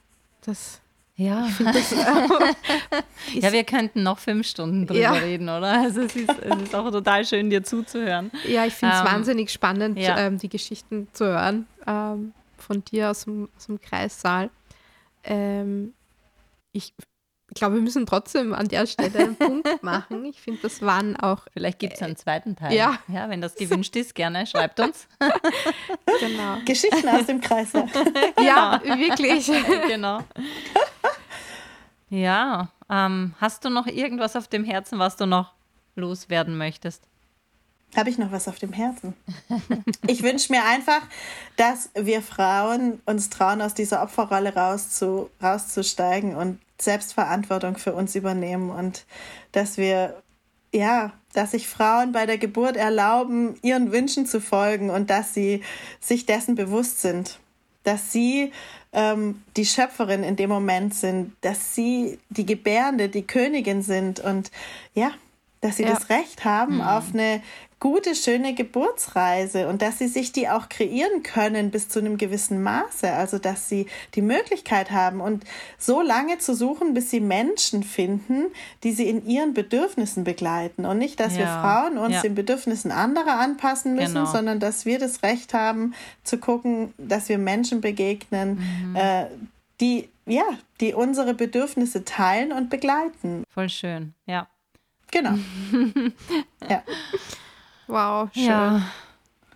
Speaker 5: Das
Speaker 3: ja. Das, ja, wir könnten noch fünf Stunden drüber ja. reden, oder? Also es ist, es ist auch total schön, dir zuzuhören.
Speaker 5: Ja, ich finde es ähm, wahnsinnig spannend, ja. ähm, die Geschichten zu hören ähm, von dir aus dem, aus dem Kreissaal. Ähm, ich glaube, wir müssen trotzdem an der Stelle einen Punkt machen. Ich finde, das waren auch.
Speaker 3: Vielleicht gibt es einen zweiten Teil.
Speaker 5: Ja.
Speaker 3: ja. Wenn das gewünscht ist, gerne schreibt uns.
Speaker 4: genau. Geschichten aus dem Kreissaal.
Speaker 5: ja, wirklich.
Speaker 3: genau. Ja, ähm, hast du noch irgendwas auf dem Herzen, was du noch loswerden möchtest?
Speaker 4: Habe ich noch was auf dem Herzen? ich wünsche mir einfach, dass wir Frauen uns trauen, aus dieser Opferrolle rauszu, rauszusteigen und Selbstverantwortung für uns übernehmen und dass wir, ja, dass sich Frauen bei der Geburt erlauben, ihren Wünschen zu folgen und dass sie sich dessen bewusst sind, dass sie ähm, die Schöpferin in dem Moment sind, dass sie die Gebärende, die Königin sind und ja, dass sie ja. das Recht haben mhm. auf eine gute, schöne Geburtsreise und dass sie sich die auch kreieren können bis zu einem gewissen Maße. Also, dass sie die Möglichkeit haben und so lange zu suchen, bis sie Menschen finden, die sie in ihren Bedürfnissen begleiten. Und nicht, dass ja. wir Frauen uns ja. den Bedürfnissen anderer anpassen müssen, genau. sondern dass wir das Recht haben, zu gucken, dass wir Menschen begegnen, mhm. äh, die, ja, die unsere Bedürfnisse teilen und begleiten.
Speaker 3: Voll schön, ja.
Speaker 4: Genau. ja.
Speaker 5: Wow, schön.
Speaker 3: Ja.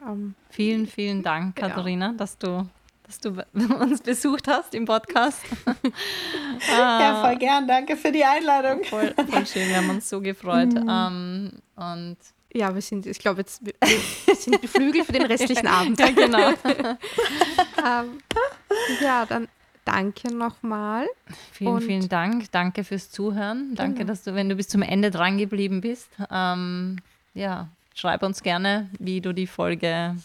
Speaker 3: Um, ähm, vielen, vielen Dank, Katharina, ja. dass du dass du uns besucht hast im Podcast.
Speaker 4: ja, voll gern. Danke für die Einladung.
Speaker 3: Voll, voll schön, wir haben uns so gefreut. Mhm. Um, und
Speaker 5: ja, wir sind, ich glaube, jetzt wir sind Flügel für den restlichen Abend.
Speaker 3: Ja, genau.
Speaker 5: um, ja, dann danke nochmal.
Speaker 3: Vielen, und vielen Dank. Danke fürs Zuhören. Danke, genau. dass du, wenn du bis zum Ende dran geblieben bist. Ähm, ja, schreib uns gerne, wie du die Folge,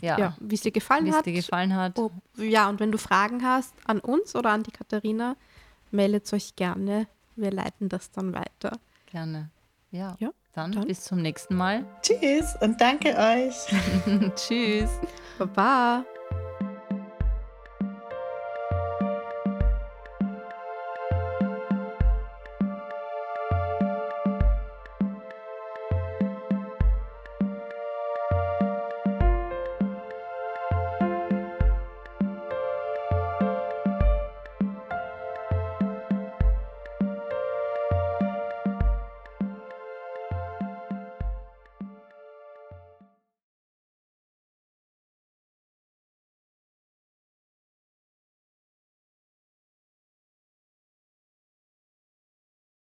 Speaker 3: ja, ja
Speaker 5: wie es dir gefallen hat.
Speaker 3: Dir gefallen hat.
Speaker 5: Ob, ja, und wenn du Fragen hast an uns oder an die Katharina, meldet euch gerne. Wir leiten das dann weiter.
Speaker 3: Gerne. Ja. ja dann, dann bis zum nächsten Mal.
Speaker 4: Tschüss und danke euch.
Speaker 3: Tschüss.
Speaker 5: Baba.